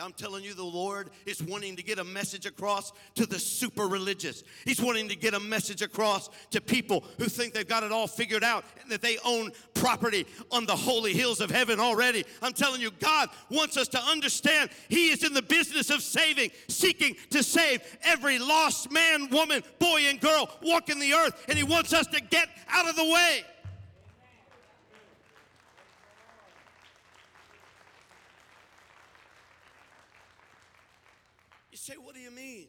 I'm telling you, the Lord is wanting to get a message across to the super religious. He's wanting to get a message across to people who think they've got it all figured out and that they own property on the holy hills of heaven already. I'm telling you, God wants us to understand He is in the business of saving, seeking to save every lost man, woman, boy, and girl walking the earth, and He wants us to get out of the way. Say, what do you mean?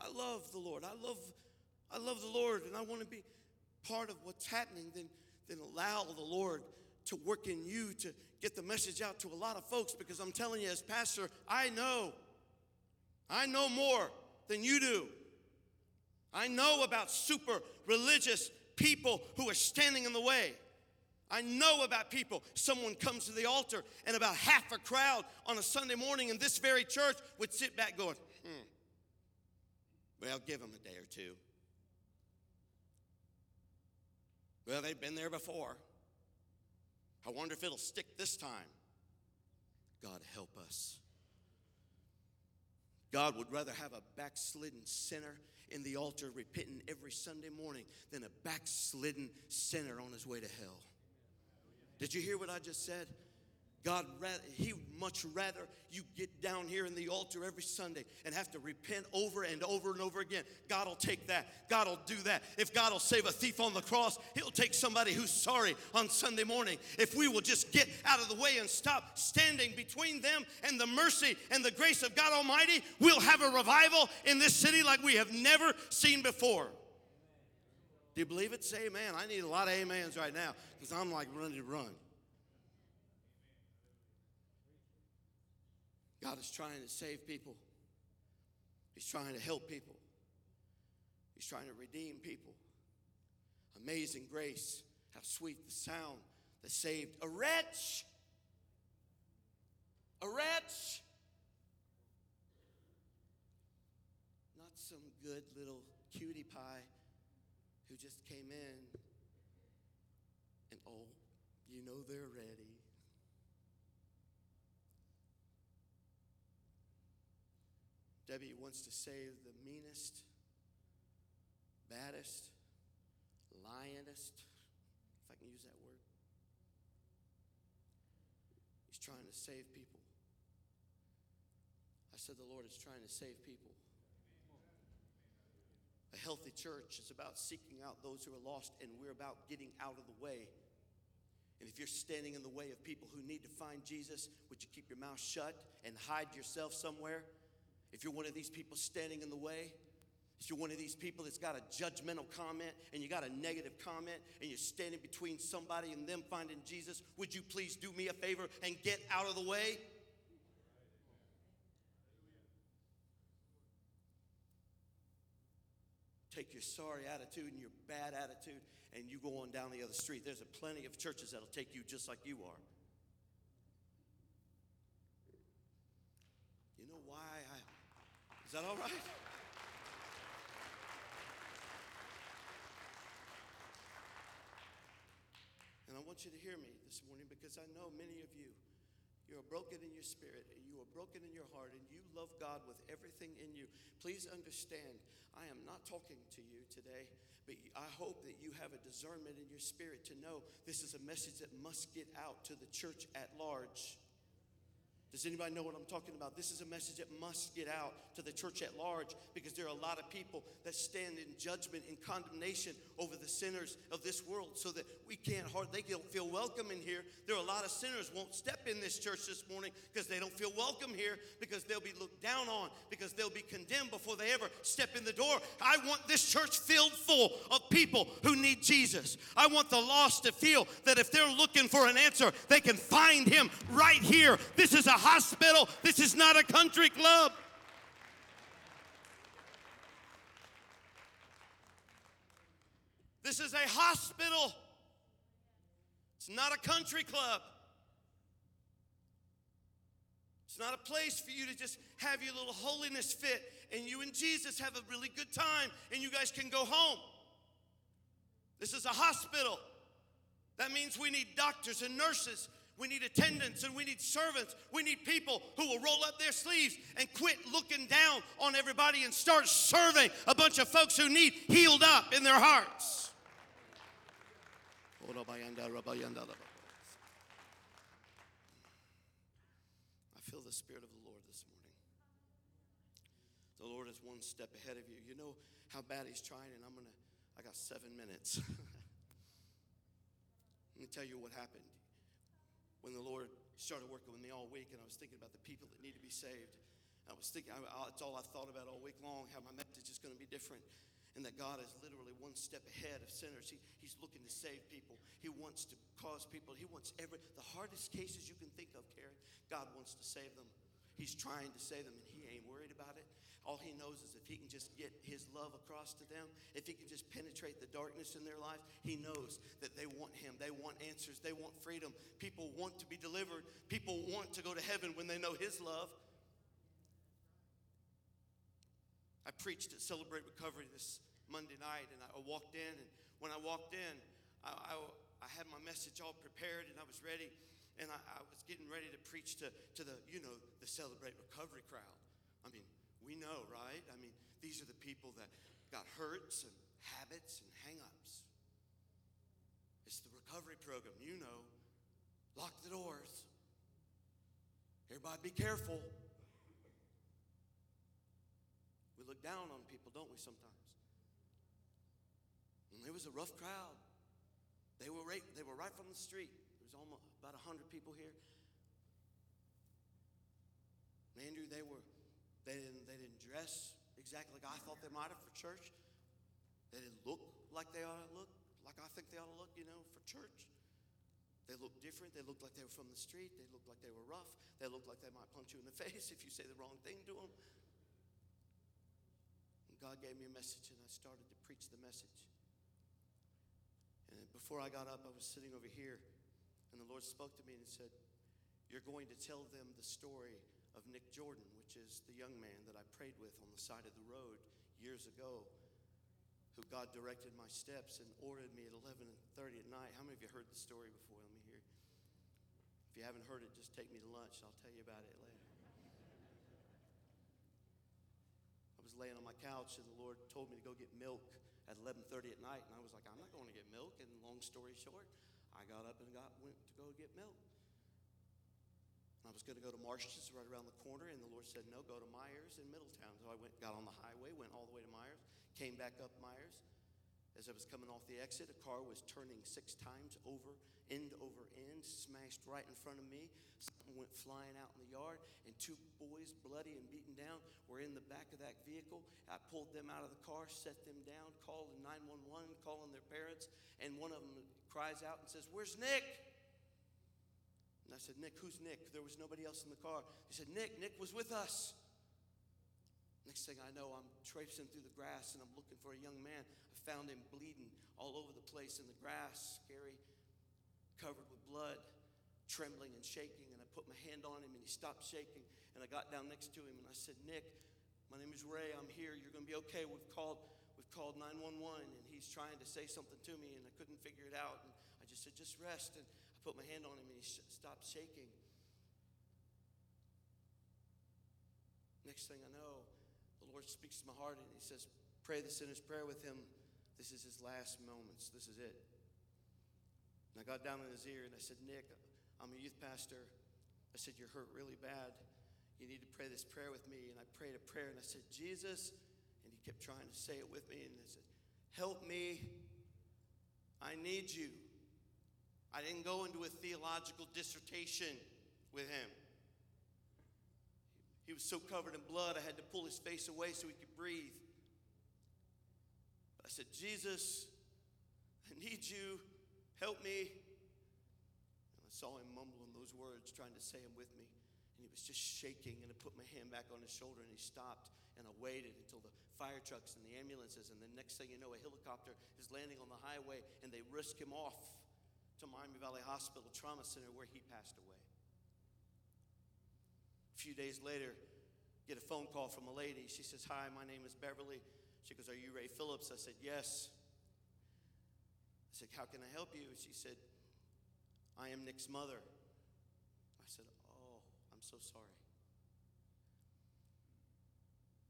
I love the Lord. I love, I love the Lord, and I want to be part of what's happening. Then, then allow the Lord to work in you to get the message out to a lot of folks. Because I'm telling you, as pastor, I know, I know more than you do. I know about super religious people who are standing in the way. I know about people. Someone comes to the altar, and about half a crowd on a Sunday morning in this very church would sit back going, hmm, well, give them a day or two. Well, they've been there before. I wonder if it'll stick this time. God help us. God would rather have a backslidden sinner in the altar repenting every Sunday morning than a backslidden sinner on his way to hell. Did you hear what I just said? God, He much rather you get down here in the altar every Sunday and have to repent over and over and over again. God will take that. God will do that. If God will save a thief on the cross, He'll take somebody who's sorry on Sunday morning. If we will just get out of the way and stop standing between them and the mercy and the grace of God Almighty, we'll have a revival in this city like we have never seen before. Do you believe it? Say amen. I need a lot of amens right now because I'm like ready to run. God is trying to save people. He's trying to help people. He's trying to redeem people. Amazing grace. How sweet the sound that saved a wretch. A wretch. Not some good little cutie pie who just came in and oh, you know they're ready. Debbie wants to save the meanest, baddest, lionest, if I can use that word. He's trying to save people. I said the Lord is trying to save people. A healthy church is about seeking out those who are lost, and we're about getting out of the way. And if you're standing in the way of people who need to find Jesus, would you keep your mouth shut and hide yourself somewhere? If you're one of these people standing in the way, if you're one of these people that's got a judgmental comment and you got a negative comment and you're standing between somebody and them finding Jesus, would you please do me a favor and get out of the way? Take your sorry attitude and your bad attitude and you go on down the other street. There's a plenty of churches that'll take you just like you are. You know why I is that all right? And I want you to hear me this morning because I know many of you, you are broken in your spirit and you are broken in your heart and you love God with everything in you, please understand I am not talking to you today, but I hope that you have a discernment in your spirit to know this is a message that must get out to the church at large. Does anybody know what I'm talking about? This is a message that must get out to the church at large because there are a lot of people that stand in judgment and condemnation over the sinners of this world so that we can't hard they don't feel welcome in here. There are a lot of sinners won't step in this church this morning because they don't feel welcome here because they'll be looked down on because they'll be condemned before they ever step in the door. I want this church filled full of people who need Jesus. I want the lost to feel that if they're looking for an answer, they can find him right here. This is a hospital. This is not a country club. This is a hospital. It's not a country club. It's not a place for you to just have your little holiness fit and you and Jesus have a really good time and you guys can go home. This is a hospital. That means we need doctors and nurses we need attendants and we need servants. We need people who will roll up their sleeves and quit looking down on everybody and start serving a bunch of folks who need healed up in their hearts. I feel the Spirit of the Lord this morning. The Lord is one step ahead of you. You know how bad He's trying, and I'm gonna, I got seven minutes. Let me tell you what happened when the Lord started working with me all week, and I was thinking about the people that need to be saved. I was thinking, I, it's all I thought about all week long, how my message is going to be different, and that God is literally one step ahead of sinners. He, he's looking to save people. He wants to cause people. He wants every the hardest cases you can think of, Karen. God wants to save them. He's trying to save them, and he ain't worried about it. All he knows is if he can just get his love across to them, if he can just penetrate the darkness in their life, he knows that they want him. They want answers. They want freedom. People want to be delivered. People want to go to heaven when they know his love. I preached at Celebrate Recovery this Monday night, and I walked in, and when I walked in, I, I, I had my message all prepared, and I was ready and I, I, was getting ready to preach to, to the, you know, the Celebrate Recovery crowd. I mean, we know, right? I mean, these are the people that got hurts and habits and hang-ups. It's the recovery program, you know. Lock the doors. Everybody be careful. We look down on people, don't we, sometimes? And it was a rough crowd. They were right, they were right from the street There was almost about 100 people here. Andrew, they were, they didn't, they didn't dress exactly like I thought they might have for church. They didn't look like they ought to look, like I think they ought to look, you know, for church. They looked different. They looked like they were from the street. They looked like they were rough. They looked like they might punch you in the face if you say the wrong thing to them. And God gave me a message, and I started to preach the message. And before I got up, I was sitting over here and the Lord spoke to me and said, You're going to tell them the story of Nick Jordan, which is the young man that I prayed with on the side of the road years ago, who God directed my steps and ordered me at 11:30 at night. How many of you heard the story before? Let me hear. If you haven't heard it, just take me to lunch. I'll tell you about it later. I was laying on my couch and the Lord told me to go get milk at 11:30 at night, and I was like, I'm not going to get milk. And long story short, I got up and got went to go get milk. I was going to go to Marsh's right around the corner, and the Lord said, No, go to Meijer's in Middletown. So I went, got on the highway, went all the way to Meijer's, came back up Myers. As I was coming off the exit, a car was turning six times over, end over end, smashed right in front of me. Something went flying out in the yard, and two boys, bloody and beaten down, were in the back of that vehicle. I pulled them out of the car, set them down, called 911, calling their parents, and one of them cries out and says, Where's Nick? And I said, Nick, who's Nick? There was nobody else in the car. He said, Nick, Nick was with us. Next thing I know, I'm traipsing through the grass and I'm looking for a young man. I found him bleeding all over the place in the grass, scary, covered with blood, trembling and shaking. And I put my hand on him and he stopped shaking. And I got down next to him and I said, Nick, my name is Ray. I'm here. You're going to be okay. We've called, we've called 911 and he's trying to say something to me and I couldn't figure it out. And I just said, just rest. And I put my hand on him and he sh- stopped shaking. Next thing I know, the Lord speaks to my heart and He says, Pray the sinner's prayer with him. This is his last moments. This is it. And I got down in his ear and I said, Nick, I'm a youth pastor. I said, You're hurt really bad. You need to pray this prayer with me. And I prayed a prayer and I said, Jesus. And he kept trying to say it with me. And I said, Help me. I need you. I didn't go into a theological dissertation with him. He was so covered in blood, I had to pull his face away so he could breathe. I said, Jesus, I need you. Help me. And I saw him mumbling those words, trying to say them with me. And he was just shaking. And I put my hand back on his shoulder and he stopped. And I waited until the fire trucks and the ambulances. And the next thing you know, a helicopter is landing on the highway and they risk him off to Miami Valley Hospital Trauma Center where he passed away. A few days later, get a phone call from a lady. She says, Hi, my name is Beverly. She goes, Are you Ray Phillips? I said, Yes. I said, How can I help you? She said, I am Nick's mother. I said, Oh, I'm so sorry.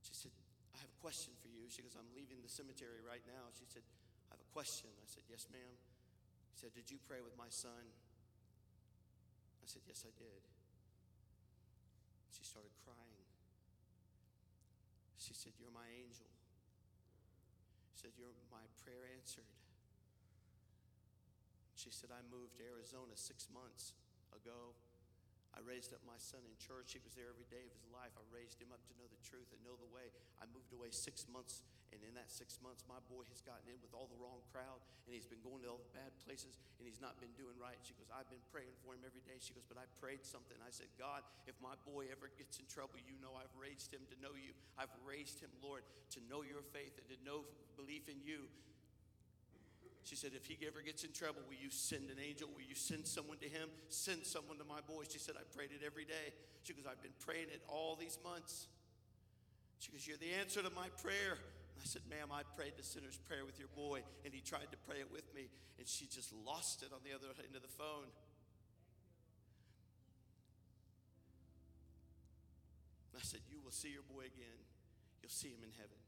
She said, I have a question for you. She goes, I'm leaving the cemetery right now. She said, I have a question. I said, Yes, ma'am. She said, Did you pray with my son? I said, Yes, I did. She started crying. She said, You're my angel. She said, You're my prayer answered. She said, I moved to Arizona six months ago. I raised up my son in church. He was there every day of his life. I raised him up to know the truth and know the way. I moved away six months, and in that six months, my boy has gotten in with all the wrong crowd, and he's been going to all the bad places, and he's not been doing right. She goes, I've been praying for him every day. She goes, but I prayed something. I said, God, if my boy ever gets in trouble, you know I've raised him to know you. I've raised him, Lord, to know your faith and to know belief in you. She said, if he ever gets in trouble, will you send an angel? Will you send someone to him? Send someone to my boy. She said, I prayed it every day. She goes, I've been praying it all these months. She goes, You're the answer to my prayer. I said, Ma'am, I prayed the sinner's prayer with your boy, and he tried to pray it with me, and she just lost it on the other end of the phone. I said, You will see your boy again. You'll see him in heaven.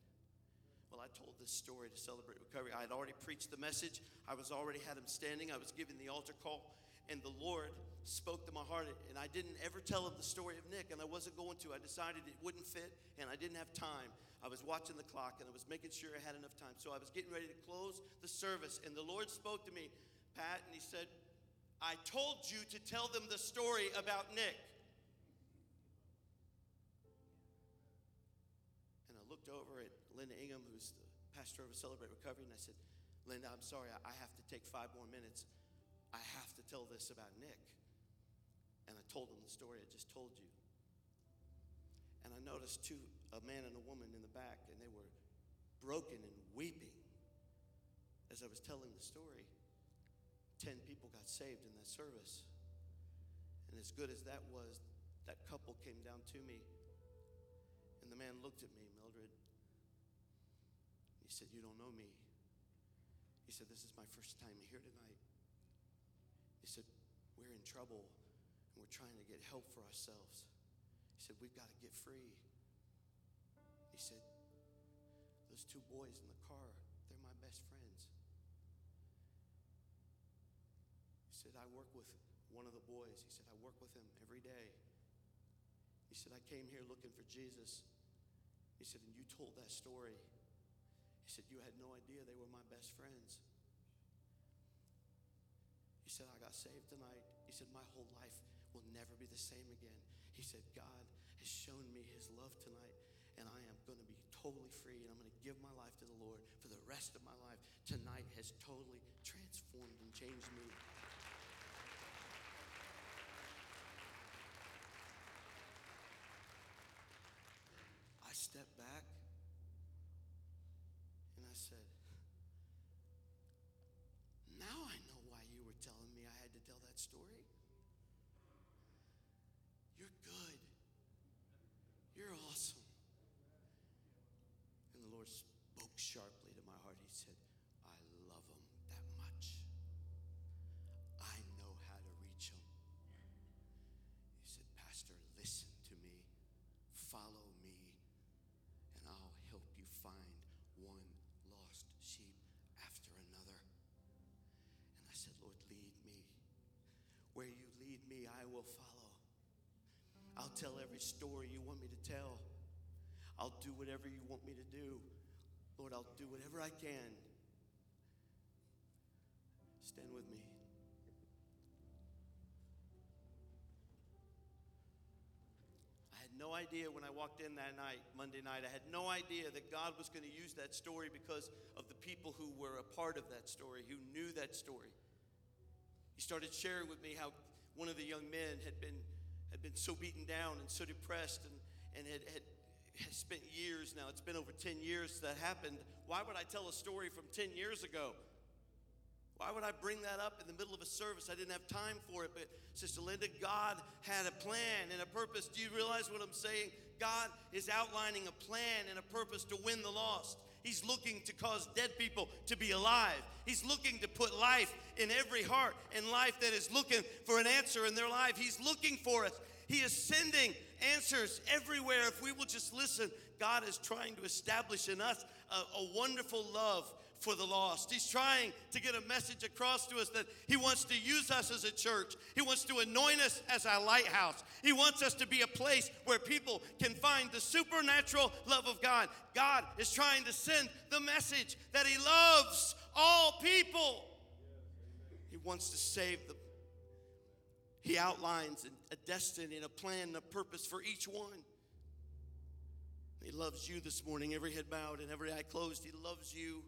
Well, I told this story to celebrate recovery. I had already preached the message. I was already had him standing. I was giving the altar call, and the Lord spoke to my heart. And I didn't ever tell him the story of Nick, and I wasn't going to. I decided it wouldn't fit, and I didn't have time. I was watching the clock, and I was making sure I had enough time. So I was getting ready to close the service, and the Lord spoke to me, Pat, and He said, "I told you to tell them the story about Nick." And I looked over at Linda Ingham, who's the pastor of Celebrate Recovery, and I said, Linda, I'm sorry, I- have to take five more minutes. I have to tell this about Nick. And I told him the story I just told you. And I noticed two, a man and a woman in the back, and they were broken and weeping as I was telling the story. Ten people got saved in that service. And as good as that was, that couple came down to me and the man looked at me, Mildred. He said, You don't know me. He said, This is my first time here tonight. He said, We're in trouble and we're trying to get help for ourselves. He said, We've got to get free. He said, Those two boys in the car, they're my best friends. He said, I work with one of the boys. He said, I work with him every day. He said, I came here looking for Jesus. He said, and you told that story. He said, you had no idea they were my best friends. He said, I got saved tonight. He said, my whole life will never be the same again. He said, God has shown me his love tonight, and I am going to be totally free, and I'm going to give my life to the Lord for the rest of my life. Tonight has totally transformed and changed me. I stepped back and I said, Now I know why you were telling me I had to tell that story. Will follow. I'll tell every story you want me to tell. I'll do whatever you want me to do. Lord, I'll do whatever I can. Stand with me. I had no idea when I walked in that night, Monday night, I had no idea that God was going to use that story because of the people who were a part of that story, who knew that story. He started sharing with me how one of the young men had been, had been so beaten down and so depressed and, and had, had, had spent years now. It's been over 10 years that happened. Why would I tell a story from 10 years ago? Why would I bring that up in the middle of a service? I didn't have time for it. But, Sister Linda, God had a plan and a purpose. Do you realize what I'm saying? God is outlining a plan and a purpose to win the lost. He's looking to cause dead people to be alive. He's looking to put life in every heart and life that is looking for an answer in their life. He's looking for us. He is sending answers everywhere if we will just listen. God is trying to establish in us a, a wonderful love for the lost. He's trying to get a message across to us that He wants to use us as a church. He wants to anoint us as a lighthouse. He wants us to be a place where people can find the supernatural love of God. God is trying to send the message that He loves all people. He wants to save them. He outlines a destiny and a plan and a purpose for each one. He loves you this morning, every head bowed and every eye closed. He loves you.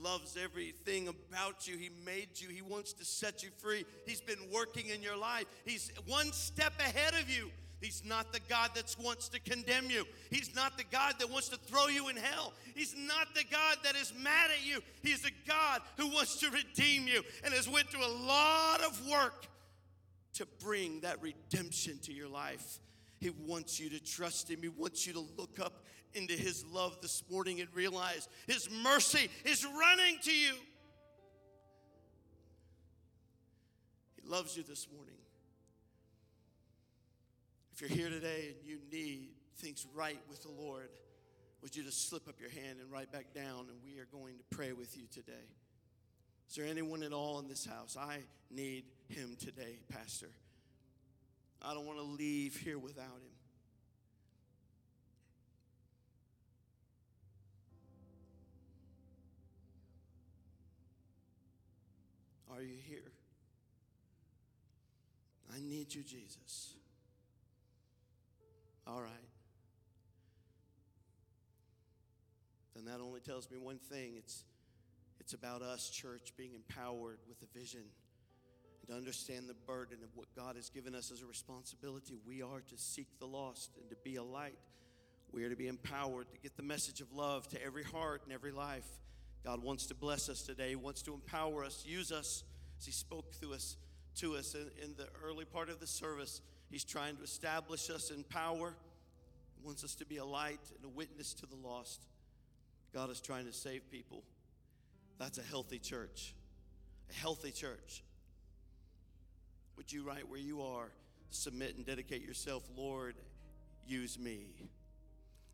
Loves everything about you. He made you. He wants to set you free. He's been working in your life. He's one step ahead of you. He's not the God that wants to condemn you. He's not the God that wants to throw you in hell. He's not the God that is mad at you. He's a God who wants to redeem you and has went through a lot of work to bring that redemption to your life. He wants you to trust Him. He wants you to look up into His love this morning and realize His mercy is running to you. He loves you this morning. If you're here today and you need things right with the Lord, would you just slip up your hand and right back down, and we are going to pray with you today. Is there anyone at all in this house? I need him today, Pastor. I don't want to leave here without him. Are you here? I need you, Jesus. All right. Then that only tells me one thing it's, it's about us, church, being empowered with a vision and to understand the burden of what God has given us as a responsibility. We are to seek the lost and to be a light. We are to be empowered to get the message of love to every heart and every life. God wants to bless us today. He wants to empower us, use us as He spoke through us to us in, in the early part of the service. He's trying to establish us in power. He wants us to be a light and a witness to the lost. God is trying to save people. That's a healthy church. A healthy church. Would you, right where you are, submit and dedicate yourself? Lord, use me.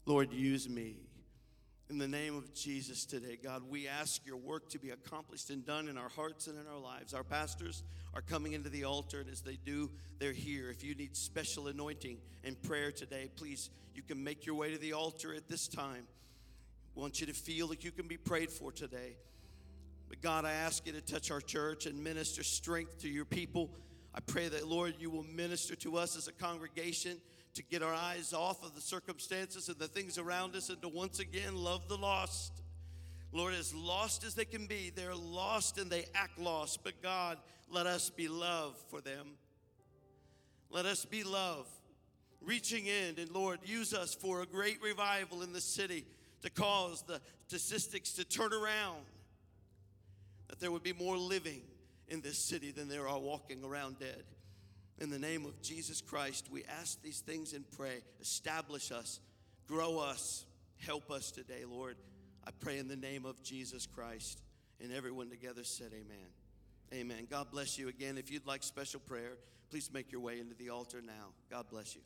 Lord, use me. In the name of Jesus today, God, we ask your work to be accomplished and done in our hearts and in our lives. Our pastors are coming into the altar, and as they do, they're here. If you need special anointing and prayer today, please, you can make your way to the altar at this time. We want you to feel that you can be prayed for today. But God, I ask you to touch our church and minister strength to your people. I pray that, Lord, you will minister to us as a congregation to get our eyes off of the circumstances and the things around us and to once again love the lost. Lord, as lost as they can be, they're lost and they act lost. But God, let us be love for them. Let us be love, reaching in. And Lord, use us for a great revival in the city to cause the statistics to turn around. That there would be more living in this city than there are walking around dead. In the name of Jesus Christ, we ask these things and pray. Establish us, grow us, help us today, Lord. I pray in the name of Jesus Christ. And everyone together said, Amen. Amen. God bless you again. If you'd like special prayer, please make your way into the altar now. God bless you.